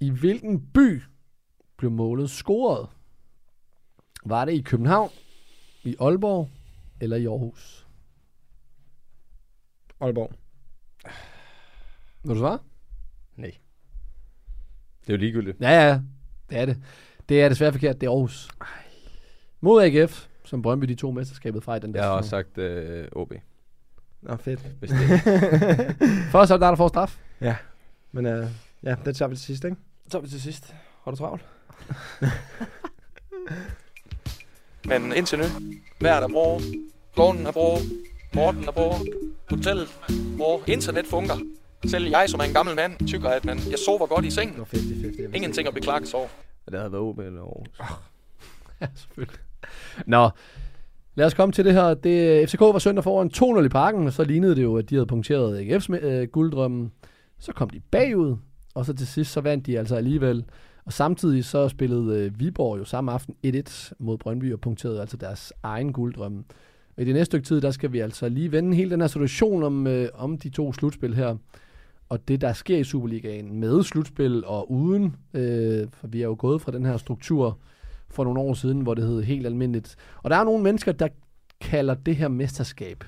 I hvilken by blev målet scoret? Var det i København, i Aalborg eller i Aarhus? Aalborg. Vil du svare? Nej. Det er jo ligegyldigt. Ja, ja, det er det. Det er desværre forkert, det er Aarhus. Mod AGF, som Brøndby de to mesterskabet fra i den der Jeg har også sagt øh, OB. Nå, fedt. Hvis det Først er det der, der får straf. Men øh, ja, det tager vi til sidst, ikke? Så er vi til sidst. Har du travlt? Men indtil nu, vejret er bra, gården er bra, Morten er bra, hotellet bra, internet fungerer. Selv jeg, som er en gammel mand, tykker, at man, jeg sover godt i sengen. Nå, 50-50. Ingenting at beklage sig over. Ja, det havde været OB eller Aarhus. Ja, selvfølgelig. Nå, lad os komme til det her. Det, FCK var søndag foran 2-0 i parken, og så lignede det jo, at de havde punkteret AGF's øh, gulddrømmen. Så kom de bagud, og så til sidst så vandt de altså alligevel. Og samtidig så spillede øh, Viborg jo samme aften 1-1 mod Brøndby og punkterede altså deres egen gulddrømme. Og I det næste stykke tid, der skal vi altså lige vende hele den her situation om, øh, om de to slutspil her. Og det, der sker i Superligaen med slutspil og uden. Øh, for vi er jo gået fra den her struktur for nogle år siden, hvor det hed helt almindeligt. Og der er nogle mennesker, der kalder det her mesterskab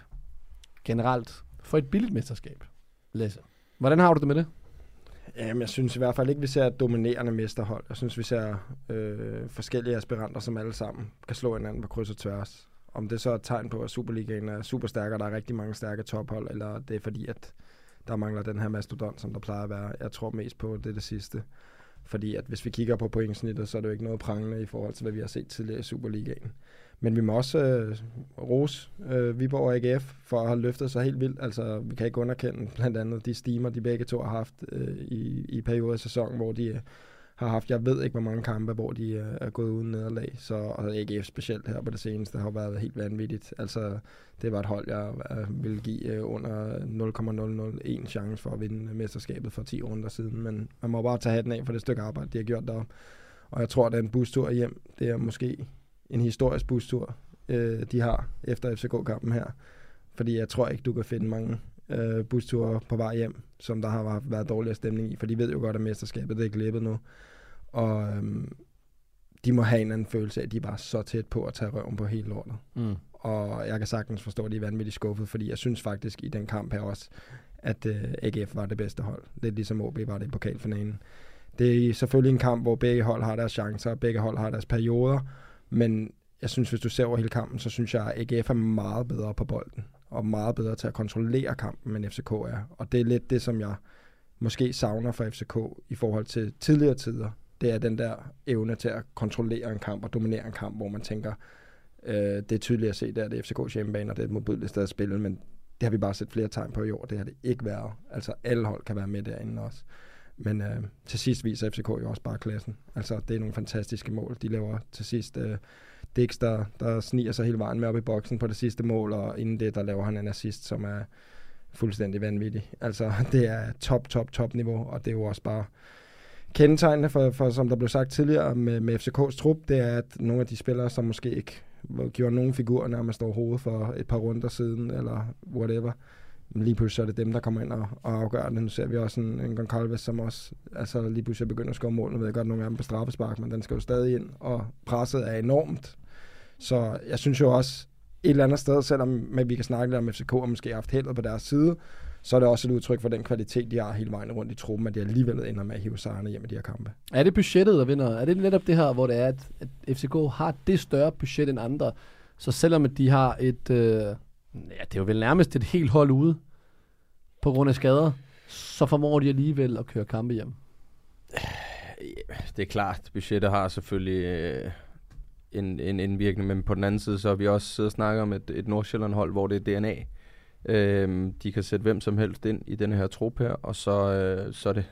generelt for et billigt mesterskab. Lasse, hvordan har du det med det? Jamen, jeg synes i hvert fald ikke, vi ser et dominerende mesterhold. Jeg synes, vi ser øh, forskellige aspiranter, som alle sammen kan slå hinanden på kryds og tværs. Om det så er et tegn på, at Superligaen er super stærk, og der er rigtig mange stærke tophold, eller det er fordi, at der mangler den her mastodont, som der plejer at være. Jeg tror mest på, det det sidste. Fordi at hvis vi kigger på pointsnittet, så er det jo ikke noget prangende i forhold til, hvad vi har set tidligere i Superligaen. Men vi må også øh, rose øh, Viborg og AGF for at have løftet sig helt vildt. Altså, vi kan ikke underkende blandt andet de stimer, de begge to har haft øh, i, i perioder af sæsonen, hvor de øh, har haft, jeg ved ikke, hvor mange kampe, hvor de øh, er gået uden nederlag. Så, og AGF specielt her på det seneste har været helt vanvittigt. Altså, det var et hold, jeg øh, ville give øh, under 0,001 chance for at vinde mesterskabet for 10 runder siden. Men man må bare tage hatten af for det stykke arbejde, de har gjort deroppe. Og jeg tror, at den bustur hjem, det er måske en historisk bustur, øh, de har efter FCK-kampen her. Fordi jeg tror ikke, du kan finde mange øh, busture på vej hjem, som der har været dårligere stemning i, for de ved jo godt, at mesterskabet det er glippet nu. Og øhm, de må have en anden følelse af, at de var så tæt på at tage røven på hele lortet. Mm. Og jeg kan sagtens forstå, at de er vanvittigt skuffet, fordi jeg synes faktisk i den kamp her også, at øh, AGF var det bedste hold. Lidt ligesom OB var det i pokalfinalen. Det er selvfølgelig en kamp, hvor begge hold har deres chancer, og begge hold har deres perioder, men jeg synes, hvis du ser over hele kampen, så synes jeg, at AGF er meget bedre på bolden, og meget bedre til at kontrollere kampen, end FCK er. Og det er lidt det, som jeg måske savner fra FCK i forhold til tidligere tider. Det er den der evne til at kontrollere en kamp og dominere en kamp, hvor man tænker, øh, det er tydeligt at se, der det er FCK's hjemmebane, og det er et mobilt sted at spille, men det har vi bare set flere tegn på i år. Det har det ikke været. Altså alle hold kan være med derinde også. Men øh, til sidst viser FCK jo også bare klassen. Altså det er nogle fantastiske mål. De laver til sidst øh, Dix, der, der sniger sig hele vejen med op i boksen på det sidste mål, og inden det, der laver han en assist, som er fuldstændig vanvittig. Altså det er top, top, top niveau, og det er jo også bare kendetegnende for, for som der blev sagt tidligere med, med FCK's trup, det er, at nogle af de spillere, som måske ikke gjorde nogen figurer nærmest overhovedet for et par runder siden, eller whatever, lige pludselig så er det dem, der kommer ind og, og afgør det. Nu ser vi også en, en Goncalves, som også altså lige pludselig begynder at score mål. Nu ved jeg godt, nogle af dem på straffespark, men den skal jo stadig ind, og presset er enormt. Så jeg synes jo også, et eller andet sted, selvom vi kan snakke lidt om FCK og måske har haft heldet på deres side, så er det også et udtryk for den kvalitet, de har hele vejen rundt i truppen, at de alligevel ender med at hive sejrene hjem i de her kampe. Er det budgettet, der vinder? Er det netop det her, hvor det er, at, at FCK har det større budget end andre? Så selvom at de har et, øh, ja, det er jo vel nærmest et helt hold ude på grund af skader, så formår de alligevel at køre kampe hjem. Det er klart, budgettet har selvfølgelig øh, en, en indvirkning, men på den anden side, så har vi også siddet og snakket om et, et Nordsjælland-hold, hvor det er DNA. Øh, de kan sætte hvem som helst ind i den her trup her, og så, øh, så, er, det,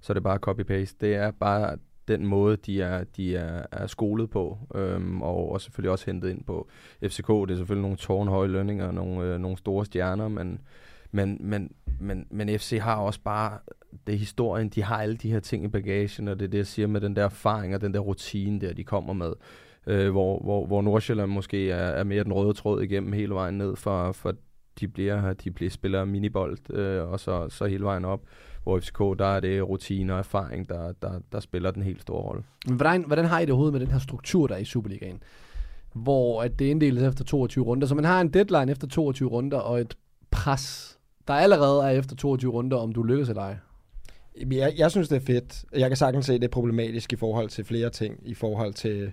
så er det bare copy-paste. Det er bare den måde, de er, de er, er skolet på, øhm, og, og selvfølgelig også hentet ind på FCK. Det er selvfølgelig nogle tårnhøje lønninger, nogle, øh, nogle store stjerner, men, men, men, men, men FC har også bare det er historien, de har alle de her ting i bagagen, og det er det, jeg siger med den der erfaring og den der rutine der, de kommer med øh, hvor, hvor, hvor Nordsjælland måske er, er mere den røde tråd igennem hele vejen ned, for, for de bliver, de bliver spiller minibold, øh, og så, så hele vejen op. Hvor FCK, der er det rutine og erfaring, der, der, der spiller den helt store rolle. Men hvordan, hvordan har I det overhovedet med den her struktur, der er i Superligaen? Hvor at det inddeles efter 22 runder, så man har en deadline efter 22 runder, og et pres, der allerede er efter 22 runder, om du lykkes eller ej. Jeg, jeg synes, det er fedt. Jeg kan sagtens se, at det er problematisk i forhold til flere ting. I forhold til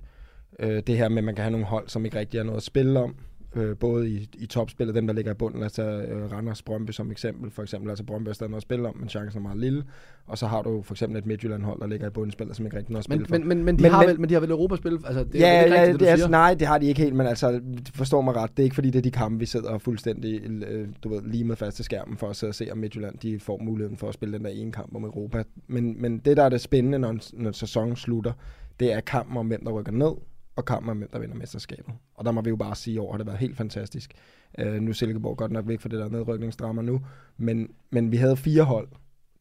øh, det her med, at man kan have nogle hold, som ikke rigtig har noget at spille om øh, både i, i topspillet, dem der ligger i bunden, altså øh, Randers Brøndby som eksempel, for eksempel, altså Brøndby er stadig noget at spille om, men chancen er meget lille, og så har du for eksempel et Midtjylland-hold, der ligger i bundspillet, som ikke rigtig noget at spille men, for. Men, men, men, de men, har men, vel, men de har vel Europaspil? Altså, det ja, er ikke ja, rigtigt, det, altså, nej, det har de ikke helt, men altså, forstår mig ret, det er ikke fordi, det er de kampe, vi sidder fuldstændig øh, du ved, lige med fast til skærmen for at sidde og se, om Midtjylland de får muligheden for at spille den der ene kamp om Europa. Men, men det, der er det spændende, når, når sæsonen slutter, det er kampen om, hvem der rykker ned, og kampen om, hvem der vinder mesterskabet. Og der må vi jo bare sige, at år har det været helt fantastisk. Uh, nu er Silkeborg godt nok væk fra det der nedrykningsdrama nu, men, men vi havde fire hold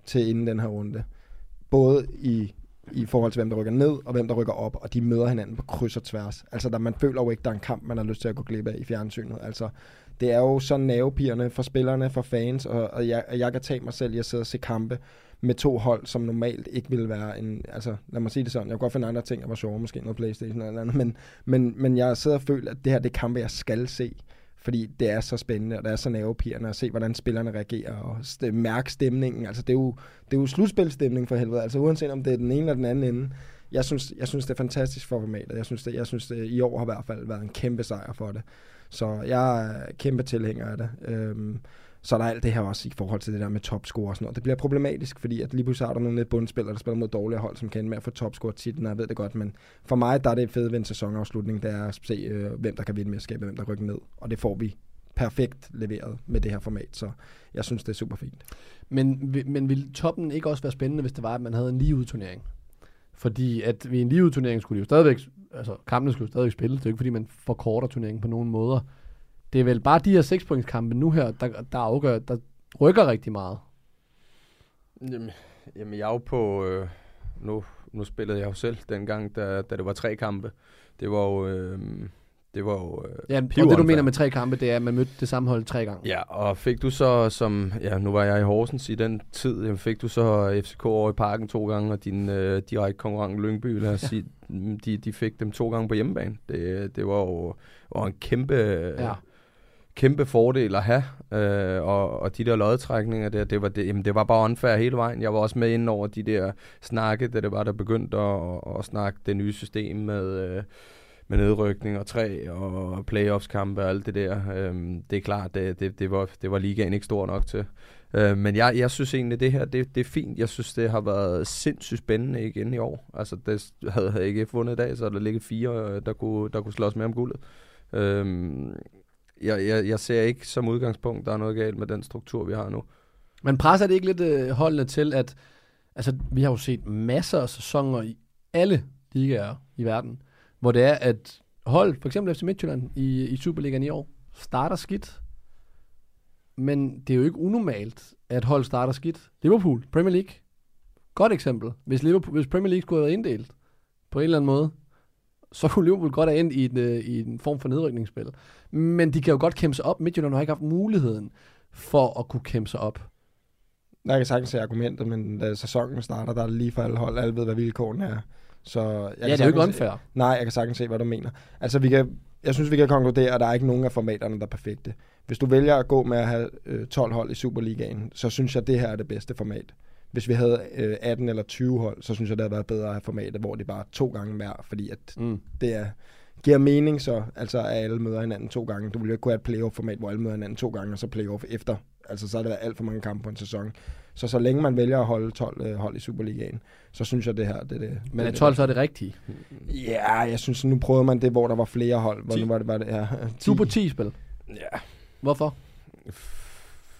til inden den her runde. Både i, i forhold til, hvem der rykker ned, og hvem der rykker op, og de møder hinanden på kryds og tværs. Altså, der, man føler jo ikke, der er en kamp, man har lyst til at gå glip af i fjernsynet. Altså, det er jo så nervepirrende for spillerne, for fans, og, og jeg, jeg kan tage mig selv i at sidde og se kampe, med to hold, som normalt ikke ville være en... Altså, lad mig sige det sådan. Jeg kunne godt finde andre ting, der var sjovere, måske noget Playstation eller andet, men, men, men jeg sidder og føler, at det her det er kampe, jeg skal se. Fordi det er så spændende, og det er så nervepirrende at se, hvordan spillerne reagerer, og st- mærke stemningen. Altså, det er jo, det er jo slutspilstemning for helvede. Altså, uanset om det er den ene eller den anden ende. Jeg synes, jeg synes det er fantastisk for formatet. Jeg synes, det, jeg synes det, i år har i hvert fald været en kæmpe sejr for det. Så jeg er kæmpe tilhænger af det. Øhm, så er der alt det her også i forhold til det der med topscore og sådan noget. Det bliver problematisk, fordi at lige pludselig har der nogle bundspillere, der spiller mod dårlige hold, som kan med at få topscore titlen, jeg ved det godt, men for mig der er det fede ved en sæsonafslutning, det er at se, øh, hvem der kan vinde mesterskabet, hvem der rykker ned, og det får vi perfekt leveret med det her format, så jeg synes, det er super fint. Men, men vil toppen ikke også være spændende, hvis det var, at man havde en lige turnering? Fordi at ved en lige turnering skulle de jo stadigvæk, altså kampene skulle jo stadigvæk spille, det er jo ikke fordi, man forkorter turneringen på nogen måder. Det er vel bare de her 6 points kampe nu her, der, der afgør, der rykker rigtig meget. Jamen, jamen jeg er jo på... Øh, nu, nu spillede jeg jo selv dengang, da, da det var tre kampe. Det var jo... Øh, det var jo øh, Ja, og det du mener med tre kampe, det er, at man mødte det samme hold tre gange. Ja, og fik du så som... Ja, nu var jeg i Horsens i den tid. Jamen, fik du så FCK over i parken to gange, og din øh, direkte konkurrent Lyngby, lad os sige, mm, de, de fik dem to gange på hjemmebane. Det, det var jo var en kæmpe, Ja kæmpe fordel at have. Øh, og, og de der lodtrækninger der, det var, det, jamen, det var bare unfair hele vejen. Jeg var også med ind over de der snakke, da det var, der begyndte at, at, snakke det nye system med... Øh, med nedrykning og træ og playoffs-kampe og alt det der. Øhm, det er klart, det, det, det, var, det var ligaen ikke stor nok til. Øh, men jeg, jeg synes egentlig, det her, det, det er fint. Jeg synes, det har været sindssygt spændende igen i år. Altså, det havde jeg ikke fundet i dag, så der ligget fire, øh, der kunne, der kunne slås med om guldet. Øhm, jeg, jeg, jeg ser ikke som udgangspunkt, der er noget galt med den struktur, vi har nu. Men presser det ikke lidt øh, holdene til, at altså, vi har jo set masser af sæsoner i alle ligaer i verden, hvor det er, at hold, for eksempel FC Midtjylland i, i Superligaen i år, starter skidt. Men det er jo ikke unormalt, at hold starter skidt. Liverpool, Premier League. Godt eksempel. Hvis, Liverpool, hvis Premier League skulle have været inddelt på en eller anden måde, så kunne Liverpool godt have endt i en, øh, i en form for nedrykningsspil. Men de kan jo godt kæmpe sig op. Midtjylland har ikke haft muligheden for at kunne kæmpe sig op. Jeg kan sagtens se argumentet, men da sæsonen starter, der er det lige for alle hold. Alle ved, hvad vilkårene er. Så jeg Ja, det er jo ikke unfair. Nej, jeg kan sagtens se, hvad du mener. Altså, vi kan, jeg synes, vi kan konkludere, at der er ikke nogen af formaterne, der er perfekte. Hvis du vælger at gå med at have øh, 12 hold i Superligaen, så synes jeg, at det her er det bedste format. Hvis vi havde øh, 18 eller 20 hold, så synes jeg, det havde været bedre at have formatet, hvor det bare er to gange hver, fordi at Mm. det er, giver mening så, altså at alle møder hinanden to gange. Du ville jo ikke kunne have et playoff-format, hvor alle møder hinanden to gange, og så playoff efter. Altså så er det været alt for mange kampe på en sæson. Så så længe man vælger at holde 12 øh, hold i Superligaen, så synes jeg, det her det, er det. Men er 12 så er det rigtige? Ja, jeg synes, nu prøvede man det, hvor der var flere hold. Hvor 10. nu var det, var det ja, 10. Du er på 10 spil. Ja, Hvorfor?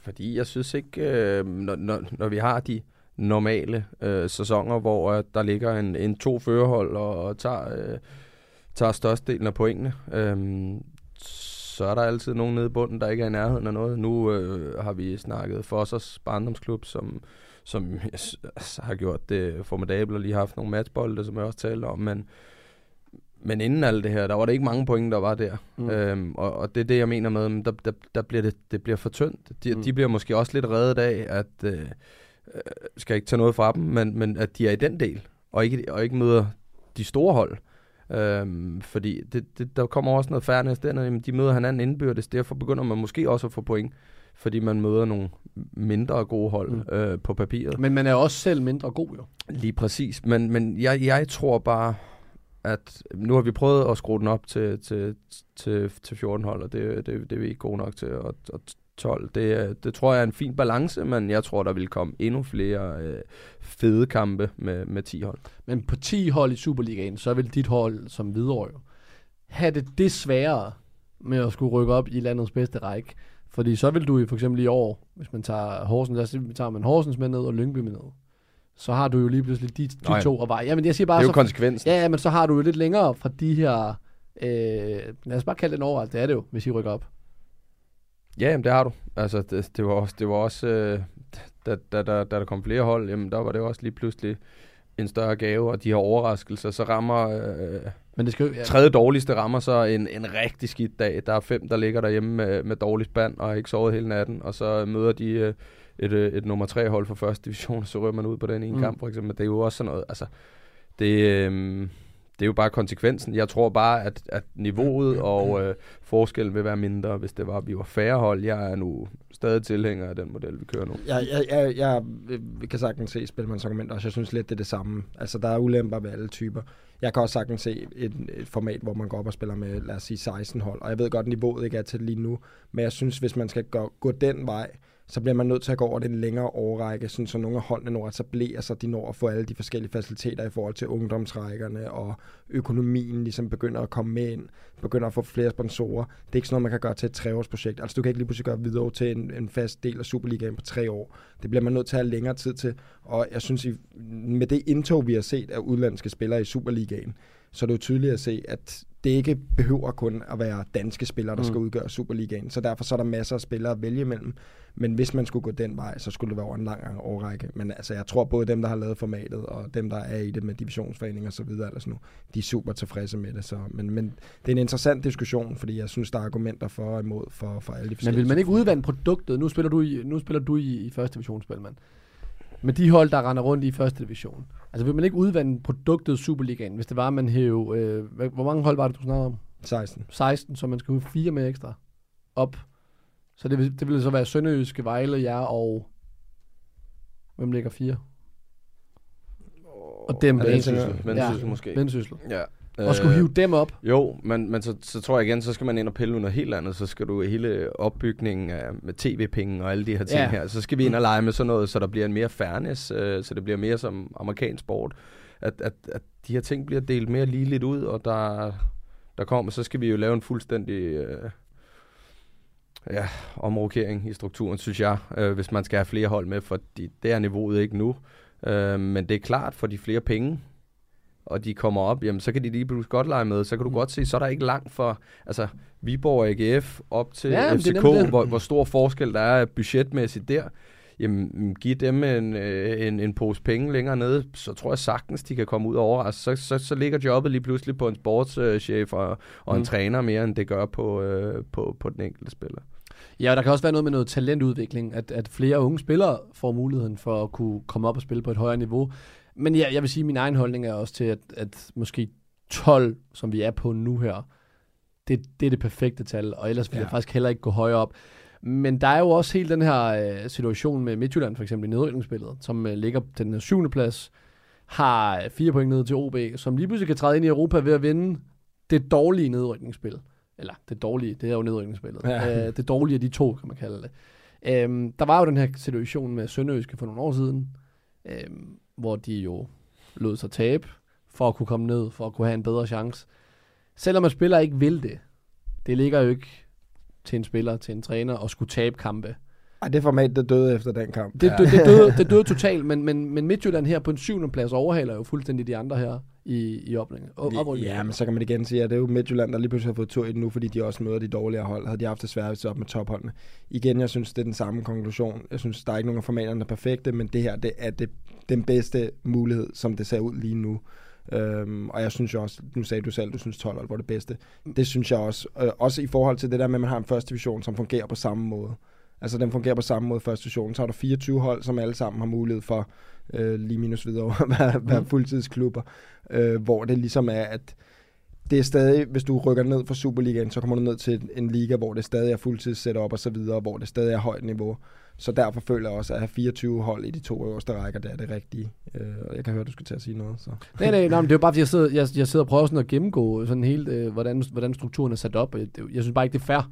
fordi jeg synes ikke, øh, når, når, når vi har de normale øh, sæsoner, hvor øh, der ligger en, en to førerhold og, og tager, øh, tager størstedelen af pointene, øh, så er der altid nogen nede i bunden, der ikke er i nærheden af noget. Nu øh, har vi snakket Fossers barndomsklub, som, som altså, har gjort det formidabelt og lige haft nogle matchbolde, som jeg også talte om, men men inden alt det her, der var det ikke mange point, der var der. Mm. Øhm, og, og det er det, jeg mener med, der, der, der bliver det, det bliver for tyndt. De, mm. de bliver måske også lidt reddet af, at, øh, øh, skal ikke tage noget fra dem, men, men at de er i den del, og ikke, og ikke møder de store hold. Øhm, fordi det, det, der kommer også noget fairness der, når de møder hinanden indbyrdes. Derfor begynder man måske også at få point, fordi man møder nogle mindre gode hold Mm. øh, på papiret. Men man er også selv mindre god jo. Lige præcis, men, men jeg, jeg tror bare, at nu har vi prøvet at skrue den op til, til, til, til 14 hold, og det, det, det er vi ikke gode nok til. Og, og 12, det, det tror jeg er en fin balance, men jeg tror, der vil komme endnu flere øh, fede kampe med, med 10 hold. Men på 10 hold i Superligaen, så vil dit hold som Hvidovre have det det sværere med at skulle rykke op i landets bedste række. Fordi så vil du jo for eksempel i år, hvis man tager Horsens, sige, tager man Horsens med ned og Lyngby med ned, så har du jo lige pludselig de, de to at veje. Jamen jeg siger Det bare, er jo så, konsekvensen. ja, men så har du jo lidt længere fra de her, øh, lad os bare kalde det en overalt, det er det jo, hvis I rykker op. Ja, jamen, det har du. Altså, det, det var også, det var også øh, da, da, da, da der kom flere hold, jamen, der var det også lige pludselig en større gave, og de her overraskelser, så rammer øh, Men det skal jo, ja, tredje dårligste rammer så en, en rigtig skidt dag. Der er fem, der ligger derhjemme med, med dårlig spand og har ikke sovet hele natten, og så møder de øh, et, øh, et nummer tre hold for første division, og så rører man ud på den ene mm. kamp, for eksempel. Det er jo også sådan noget, altså, det, øh, det er jo bare konsekvensen. Jeg tror bare, at, at niveauet og øh, forskellen vil være mindre, hvis det var, at vi var færre hold. Jeg er nu stadig tilhænger af den model, vi kører nu. Jeg, jeg, jeg, jeg kan sagtens se Spilmands argument også. Jeg synes lidt, det er det samme. Altså, der er ulemper ved alle typer. Jeg kan også sagtens se et, et format, hvor man går op og spiller med, lad os sige, 16 hold. Og jeg ved godt, niveauet ikke er til lige nu. Men jeg synes, hvis man skal gå, gå den vej, så bliver man nødt til at gå over den længere årrække, sådan så nogle af holdene når at etablere sig, de når at få alle de forskellige faciliteter i forhold til ungdomsrækkerne, og økonomien ligesom begynder at komme med ind, begynder at få flere sponsorer. Det er ikke sådan noget, man kan gøre til et treårsprojekt. Altså du kan ikke lige pludselig gøre videre til en, en fast del af Superligaen på tre år. Det bliver man nødt til at have længere tid til, og jeg synes, i, med det indtog, vi har set af udlandske spillere i Superligaen, så er det jo tydeligt at se, at det ikke behøver kun at være danske spillere, der Mm. skal udgøre Superligaen. Så derfor så er der masser af spillere at vælge imellem. Men hvis man skulle gå den vej, så skulle det være over en lang årrække. Men altså, jeg tror både dem, der har lavet formatet, og dem, der er i det med divisionsforening og så videre, sådan noget, de er super tilfredse med det. Så, men, men det er en interessant diskussion, fordi jeg synes, der er argumenter for og imod for, for alle de Men forskellige. vil man ikke udvande produktet? Nu spiller du i, nu spiller du i, i første divisionsspil, mand. med de hold, der render rundt i første division. Altså vil man ikke udvande produktet Superligaen, hvis det var, man hæv... Øh, hvor mange hold var det, du snakkede om? 16. 16, så man skal have fire med ekstra op. Så det, det ville så være Sønderjyske, Vejle, jer og... Hvem ligger fire? Og dem det Vendsyssel. Vendsyssel? Vendsyssel måske. Vendsyssel. Ja. Og skulle hive dem op. Jo, men, men så, så tror jeg igen, så skal man ind og pille noget helt andet. Så skal du hele opbygningen af, med tv-penge og alle de her ting Ja. ja. her. Så skal vi ind og lege med sådan noget, så der bliver en mere fairness, øh, så det bliver mere som amerikansk sport. At, at, at de her ting bliver delt mere ligeligt ud, og der, der kommer, så skal vi jo lave en fuldstændig øh, ja, omrokering i strukturen, synes jeg, øh, hvis man skal have flere hold med, for det er niveauet ikke nu. Øh, men det er klart, for de flere penge, og de kommer op, jamen så kan de lige pludselig godt lege med. Så kan du Mm. godt se, så er der ikke langt for altså, Viborg og AGF op til Ja, FCK, hvor, hvor stor forskel der er budgetmæssigt der. Jamen, giv dem en, øh, en, en pose penge længere nede, så tror jeg sagtens, de kan komme ud over. Altså, så, så, så ligger jobbet lige pludselig på en sportschef og, og en Mm. træner mere, end det gør på, øh, på, på den enkelte spiller. Ja, og der kan også være noget med noget talentudvikling, at, at flere unge spillere får muligheden for at kunne komme op og spille på et højere niveau. Men ja, jeg vil sige, at min egen holdning er også til, at, at måske 12, som vi er på nu her, det, det er det perfekte tal, og ellers vil ja. jeg faktisk heller ikke gå højere op. Men der er jo også hele den her øh, situation med Midtjylland, for eksempel i nedrykningsspillet, som øh, ligger på den syvende plads, har øh, fire point ned til OB, som lige pludselig kan træde ind i Europa ved at vinde det dårlige nedrykningsspil. Eller det dårlige, det er jo nedrykningsspillet. Ja. Ja. Øh, det dårlige af de to, kan man kalde det. Øhm, der var jo den her situation med Sønderjyske for nogle år siden, øhm, hvor de jo lod sig tabe for at kunne komme ned, for at kunne have en bedre chance. Selvom en spiller ikke vil det, det ligger jo ikke til en spiller, til en træner, at skulle tabe kampe. Ej, det format, det døde efter den kamp. Det, det, det, døde, det døde totalt, men, men, men Midtjylland her på en syvende plads overhaler jo fuldstændig de andre her i, i oprykningen. Ja, men så kan man igen sige, at det er jo Midtjylland, der lige pludselig har fået tur i det nu, fordi de også møder de dårligere hold. Havde de haft det svært, hvis op med topholdene. Igen, jeg synes, det er den samme konklusion. Jeg synes, der er ikke nogen af formaterne, der er perfekte, men det her, det er det, den bedste mulighed, som det ser ud lige nu. Øhm, og jeg synes jo også, nu sagde du selv, du synes 12 hold var det bedste. Det synes jeg også. Øh, også i forhold til det der med, at man har en første division, som fungerer på samme måde. Altså den fungerer på samme måde første division. Så har du 24 hold, som alle sammen har mulighed for, øh, lige minus videre, være, være fuldtidsklubber. Øh, hvor det ligesom er, at det er stadig, hvis du rykker ned fra Superligaen, så kommer du ned til en liga, hvor det stadig er fuldtids setup og så videre, hvor det stadig er højt niveau. Så derfor føler jeg også, at have 24 hold i de to øverste rækker, det er det rigtige. Øh, og jeg kan høre, at du skal til at sige noget. Så. Nej, nej, nej, men det er jo bare, fordi jeg sidder, jeg, jeg sidder og prøver sådan at gennemgå sådan helt, øh, hvordan, hvordan strukturen er sat op. Jeg, jeg synes bare ikke, det er fair,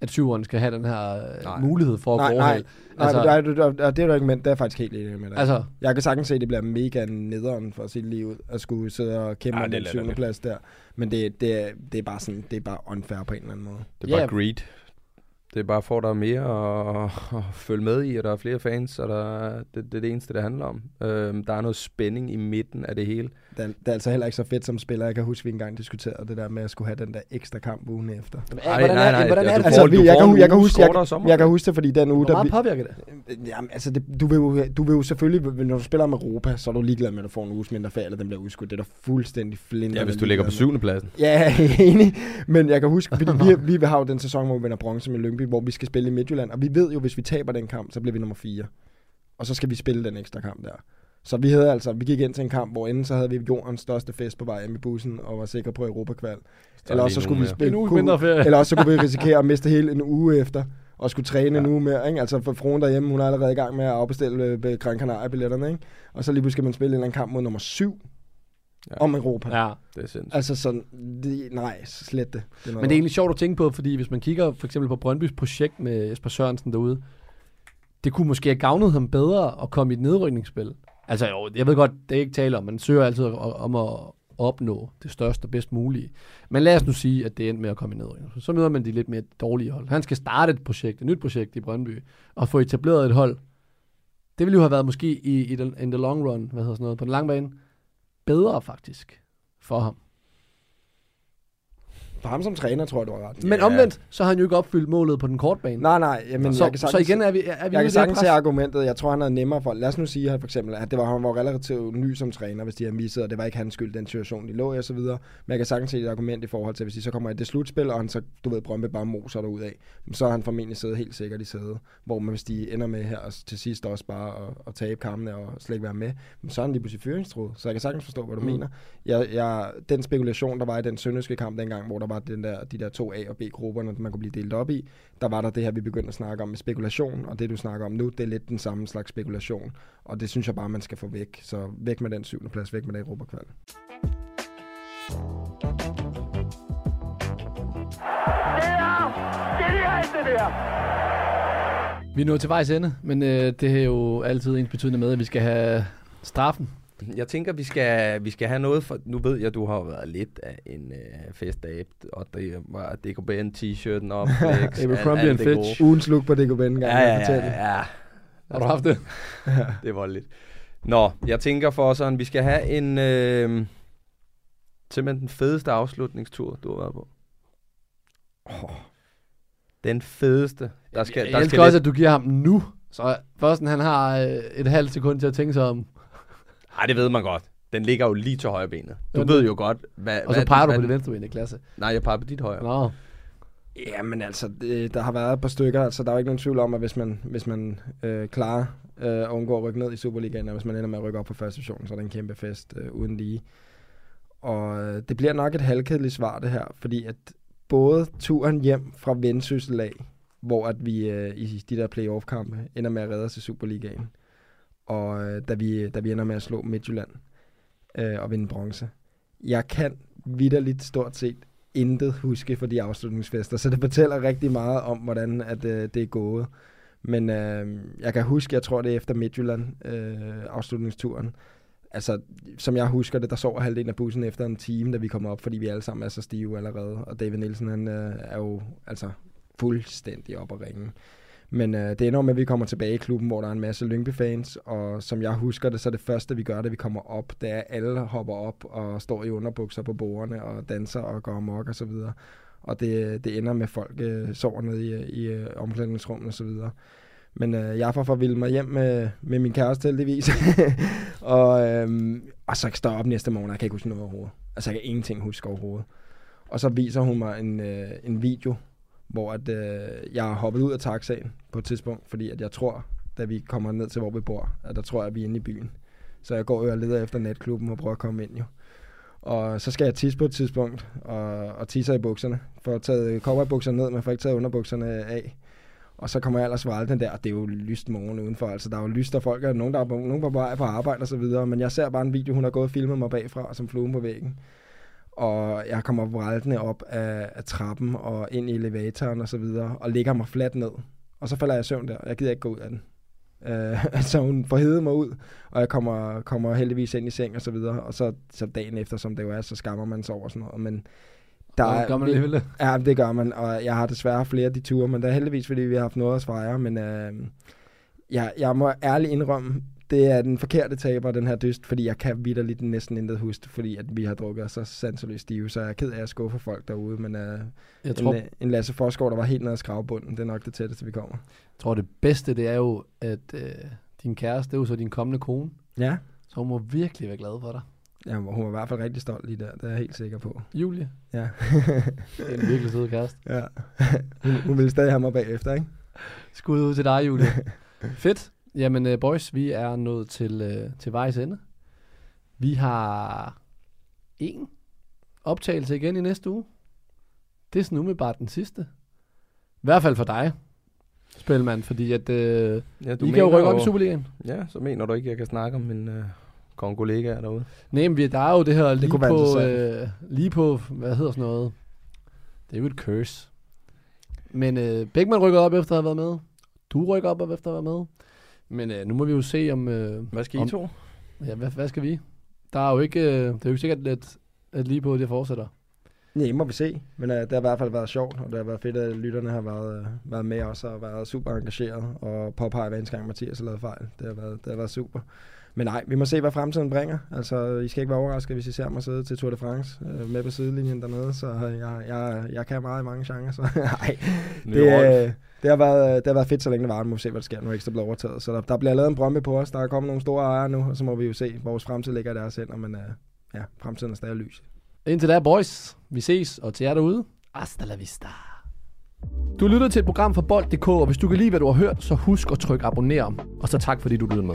at syveren skal have den her øh, Nej. mulighed for at Nej, gå nej. overhale. Nej, Altså- altså, det, er, det, du ikke med. Det er faktisk helt enig med dig. Altså, Jeg kan sagtens se, at det bliver mega nederen for lige ud, at skulle sidde og kæmpe om den syvende plads der. Men det, det, er, det er bare sådan, det er bare unfair på en eller anden måde. Det er bare Ja. greed. Det er bare for, at der er mere at, at følge med i, og der er flere fans, og der, det, det er det eneste, det handler om. Øhm, der er noget spænding i midten af det hele. Det er, det er altså heller ikke så fedt som spiller. Jeg kan huske, at vi engang diskuterede det der med at skulle have den der ekstra kamp ugen efter. Nej, er, nej, hvordan er det? Altså, vi, jeg, kan, jeg, kan huske, jeg, jeg kan huske det, fordi den uge, Hvor meget påvirker det? Jamen, altså, det, du, vil jo, du vil jo selvfølgelig, når du spiller om Europa, så er du ligeglad med, at du får en uges mindre ferie, eller den bliver udskudt. Det er da fuldstændig flint. Ja, hvis du ligger på syvende pladsen. Ja, jeg enig. Men jeg kan huske, fordi vi, vi har jo den sæson, hvor vi vinder bronze med Lyngby, hvor vi skal spille i Midtjylland. Og vi ved jo, hvis vi taber den kamp, så bliver vi nummer 4. Og så skal vi spille den ekstra kamp der. Så vi havde altså, vi gik ind til en kamp, hvor inden så havde vi jordens største fest på vej hjem i bussen, og var sikre på Europakval. Eller også så skulle vi spille En uge kunne- mindre ferie. eller også så kunne vi risikere at miste hele en uge efter, og skulle træne ja. uge mere. Ikke? Altså for fruen derhjemme, hun er allerede i gang med at afbestille øh, Gran Canaria-billetterne. Ikke? Og så lige pludselig skal man spille en eller anden kamp mod nummer 7 Ja. om Europa. Ja. Det er sindssygt. Altså sådan, det, nej, slet det. det er Men det er egentlig sjovt at tænke på, fordi hvis man kigger for eksempel på Brøndbys projekt med Jesper Sørensen derude, det kunne måske have gavnet ham bedre at komme i et nedrykningsspil. Altså jo, jeg ved godt, det er ikke tale om, man søger altid om at opnå det største og bedst mulige. Men lad os nu sige, at det endte med at komme i nedrykning. Så møder man de lidt mere dårlige hold. Han skal starte et projekt, et nyt projekt i Brøndby, og få etableret et hold. Det ville jo have været måske i, i den, in the long run, hvad hedder sådan noget, på den lange bane, bedre faktisk for ham. For ham som træner, tror jeg, du har ret. Men omvendt, så har han jo ikke opfyldt målet på den korte bane. Nej, nej, jamen, så, jeg kan så sagtens, igen er vi, er vi jeg kan sagtens se argumentet. Jeg tror, han havde nemmere for... Lad os nu sige, at for eksempel, at det var, han var relativt ny som træner, hvis de har misset, og det var ikke hans skyld, den situation, de lå i og så videre. Men jeg kan sagtens se et argument i forhold til, hvis de så kommer i det slutspil, og han så, du ved, Brøndby bare moser derud af, så har han formentlig siddet helt sikkert i sædet. Hvor man, hvis de ender med her og til sidst også bare at, at tabe kampene og slet ikke være med, så er han lige pludselig fyringstruet. Så jeg kan sagtens forstå, hvad du Mm. mm. mener. Jeg, jeg, den spekulation, der var i den sønderske kamp dengang, hvor der var den der, de der to A- og B-grupper, når man kunne blive delt op i, der var der det her, vi begyndte at snakke om med spekulation, og det du snakker om nu, det er lidt den samme slags spekulation, og det synes jeg bare, man skal få væk. Så væk med den syvende plads, væk med det Europa-kval. Vi er nået til vejs ende, men øh, det er jo altid ens betydende med, at vi skal have straffen. Jeg tænker, vi skal, vi skal have noget for... Nu ved jeg, du har været lidt af en øh, festabe, og det var DKBN t-shirten op. Abercrombie and. Fitch. Ugens look på DKB gang, Ja, ja, ja, ja. Har du haft det? Det var lidt. Nå, jeg tænker for sådan, vi skal have en... Øh, simpelthen den fedeste afslutningstur, du har været på. Oh, den fedeste. Der skal, jeg der elsker skal også, lidt, at du giver ham nu. Så først han har øh, et halvt sekund til at tænke sig om. Ej, det ved man godt. Den ligger jo lige til højre benet. Du Jo, ved jo godt, hvad... Og så hvad, peger du på det venstre ben i klasse. Nej, jeg peger på dit højre. Nå, Jamen altså, det, der har været et par stykker, altså der er jo ikke nogen tvivl om, at hvis man, hvis man øh, klarer øh, at undgå at rykke ned i Superligaen, og hvis man ender med at rykke op på første division, så er det en kæmpe fest øh, uden lige. Og øh, det bliver nok et halvkedeligt svar det her, fordi at både turen hjem fra Vendsyssel af, hvor at vi øh, i de der playoff-kampe ender med at redde os i Superligaen, og øh, da, vi, da vi ender med at slå Midtjylland øh, og vinde bronze. Jeg kan vidderligt stort set intet huske for de afslutningsfester, så det fortæller rigtig meget om, hvordan at, øh, det er gået. Men øh, jeg kan huske, jeg tror det er efter Midtjylland øh, afslutningsturen. Altså, som jeg husker det, der sover halvdelen af bussen efter en time, da vi kommer op, fordi vi alle sammen er så stive allerede. Og David Nielsen, han øh, er jo altså fuldstændig op at ringe. Men øh, det ender med, at vi kommer tilbage i klubben, hvor der er en masse Lyngby-fans, og som jeg husker det, så er det første, vi gør, da vi kommer op, det er, at alle hopper op og står i underbukser på bordene og danser og går amok og så videre. Og det, det ender med, at folk øh, sover nede i, i øh, omklædningsrummet og så videre. Men øh, jeg får forvildet mig hjem med, med min kæreste heldigvis. og, øh, og så står jeg op næste morgen, og jeg kan ikke huske noget overhovedet. Altså jeg kan ingenting huske overhovedet. Og så viser hun mig en, øh, en video, hvor at, øh, jeg har hoppet ud af taxaen på et tidspunkt, fordi at jeg tror, da vi kommer ned til, hvor vi bor, at der tror jeg, at vi er inde i byen. Så jeg går jo og leder efter natklubben og prøver at komme ind jo. Og så skal jeg tisse på et tidspunkt, og, og tisser i bukserne. For at tage cowboybukserne ned, men får ikke taget underbukserne af. Og så kommer jeg ellers den der, og det er jo lyst morgen udenfor. Altså, der er jo lyst, og folk er nogen, der er på, nogen på vej på arbejde og så videre. Men jeg ser bare en video, hun har gået og filmet mig bagfra, som fluen på væggen. Og jeg kommer vræltende op af, af trappen og ind i elevatoren og så videre, og ligger mig fladt ned. Og så falder jeg i søvn der, og jeg gider ikke gå ud af den. Uh, altså hun får hedet mig ud, og jeg kommer, kommer heldigvis ind i seng og så videre. Og så, så dagen efter, som det jo er, så skammer man sig over sådan noget. Men der er, gør man alligevel det. Ja, det gør man, og jeg har desværre flere af de ture, men det er heldigvis, fordi vi har haft noget at fejre, men øh, jeg, jeg må ærligt indrømme, det er den forkerte taber, den her dyst, fordi jeg kan vidderligt næsten intet huske, fordi at vi har drukket så sanseløst stive, så jeg er ked af at skuffe folk derude, men øh, Jeg tror, en, en Lasse Forsgaard, der var helt nede af skravbunden, det er nok det tætteste, vi kommer. tror, det bedste, det er jo, at øh, din kæreste, det er jo så din kommende kone, Ja, så hun må virkelig være glad for dig. ja hun var i hvert fald rigtig stolt lige der, det er jeg helt sikker på. Julie, Ja, det er en virkelig sød kæreste. ja. hun, hun ville stadig have mig bagefter, ikke? Skud ud til dig, Julie. Fedt. Jamen, uh, boys, vi er nået til, uh, til vejs ende. Vi har en optagelse igen i næste uge. Det er sådan umiddelbart den sidste. I hvert fald for dig, Spilmand, fordi at, uh, Ja, I kan jo rykke op i Superligaen. Ja, så mener du ikke, jeg kan snakke om min øh, kongolegaer derude? Nej, men vi- der er jo det her lige være på, øh, lige på, hvad hedder sådan noget? Det er jo et curse. Men øh, Bækman rykker op efter at have været med. Du rykker op efter at have været med. Men øh, nu må vi jo se om... Øh, Hvad skal I Om- to? ja, hvad, hvad skal vi? Der er jo ikke, øh, det er jo ikke sikkert, at, at lige på det fortsætter. Nej, må vi se. Men uh, det har i hvert fald været sjovt, og det har været fedt, at lytterne har været, uh, været med os og været super engageret og påpeget hver eneste gang, Mathias har lavet fejl. Det har været, det har været super. Men nej, vi må se, hvad fremtiden bringer. Altså, I skal ikke være overrasket, hvis I ser mig sidde til Tour de France øh, med på sidelinjen dernede, så jeg, jeg, jeg kan meget i mange genrer, så nej. Det, øh, det, har været, det har været fedt, så længe det var. Nu må vi se, hvad der sker, nu ekstra bliver overtaget. Så der, der bliver lavet en brømme på os. Der er kommet nogle store ejere nu, og så må vi jo se, vores fremtid ligger i deres hænder, men øh, ja, fremtiden er stadig lys. Indtil da, boys. Vi ses, og til jer derude, hasta la vista. Du lytter til et program fra Bold.dk, og hvis du kan lide, hvad du har hørt, så husk at trykke abonner. Og så tak, fordi du lyttede med.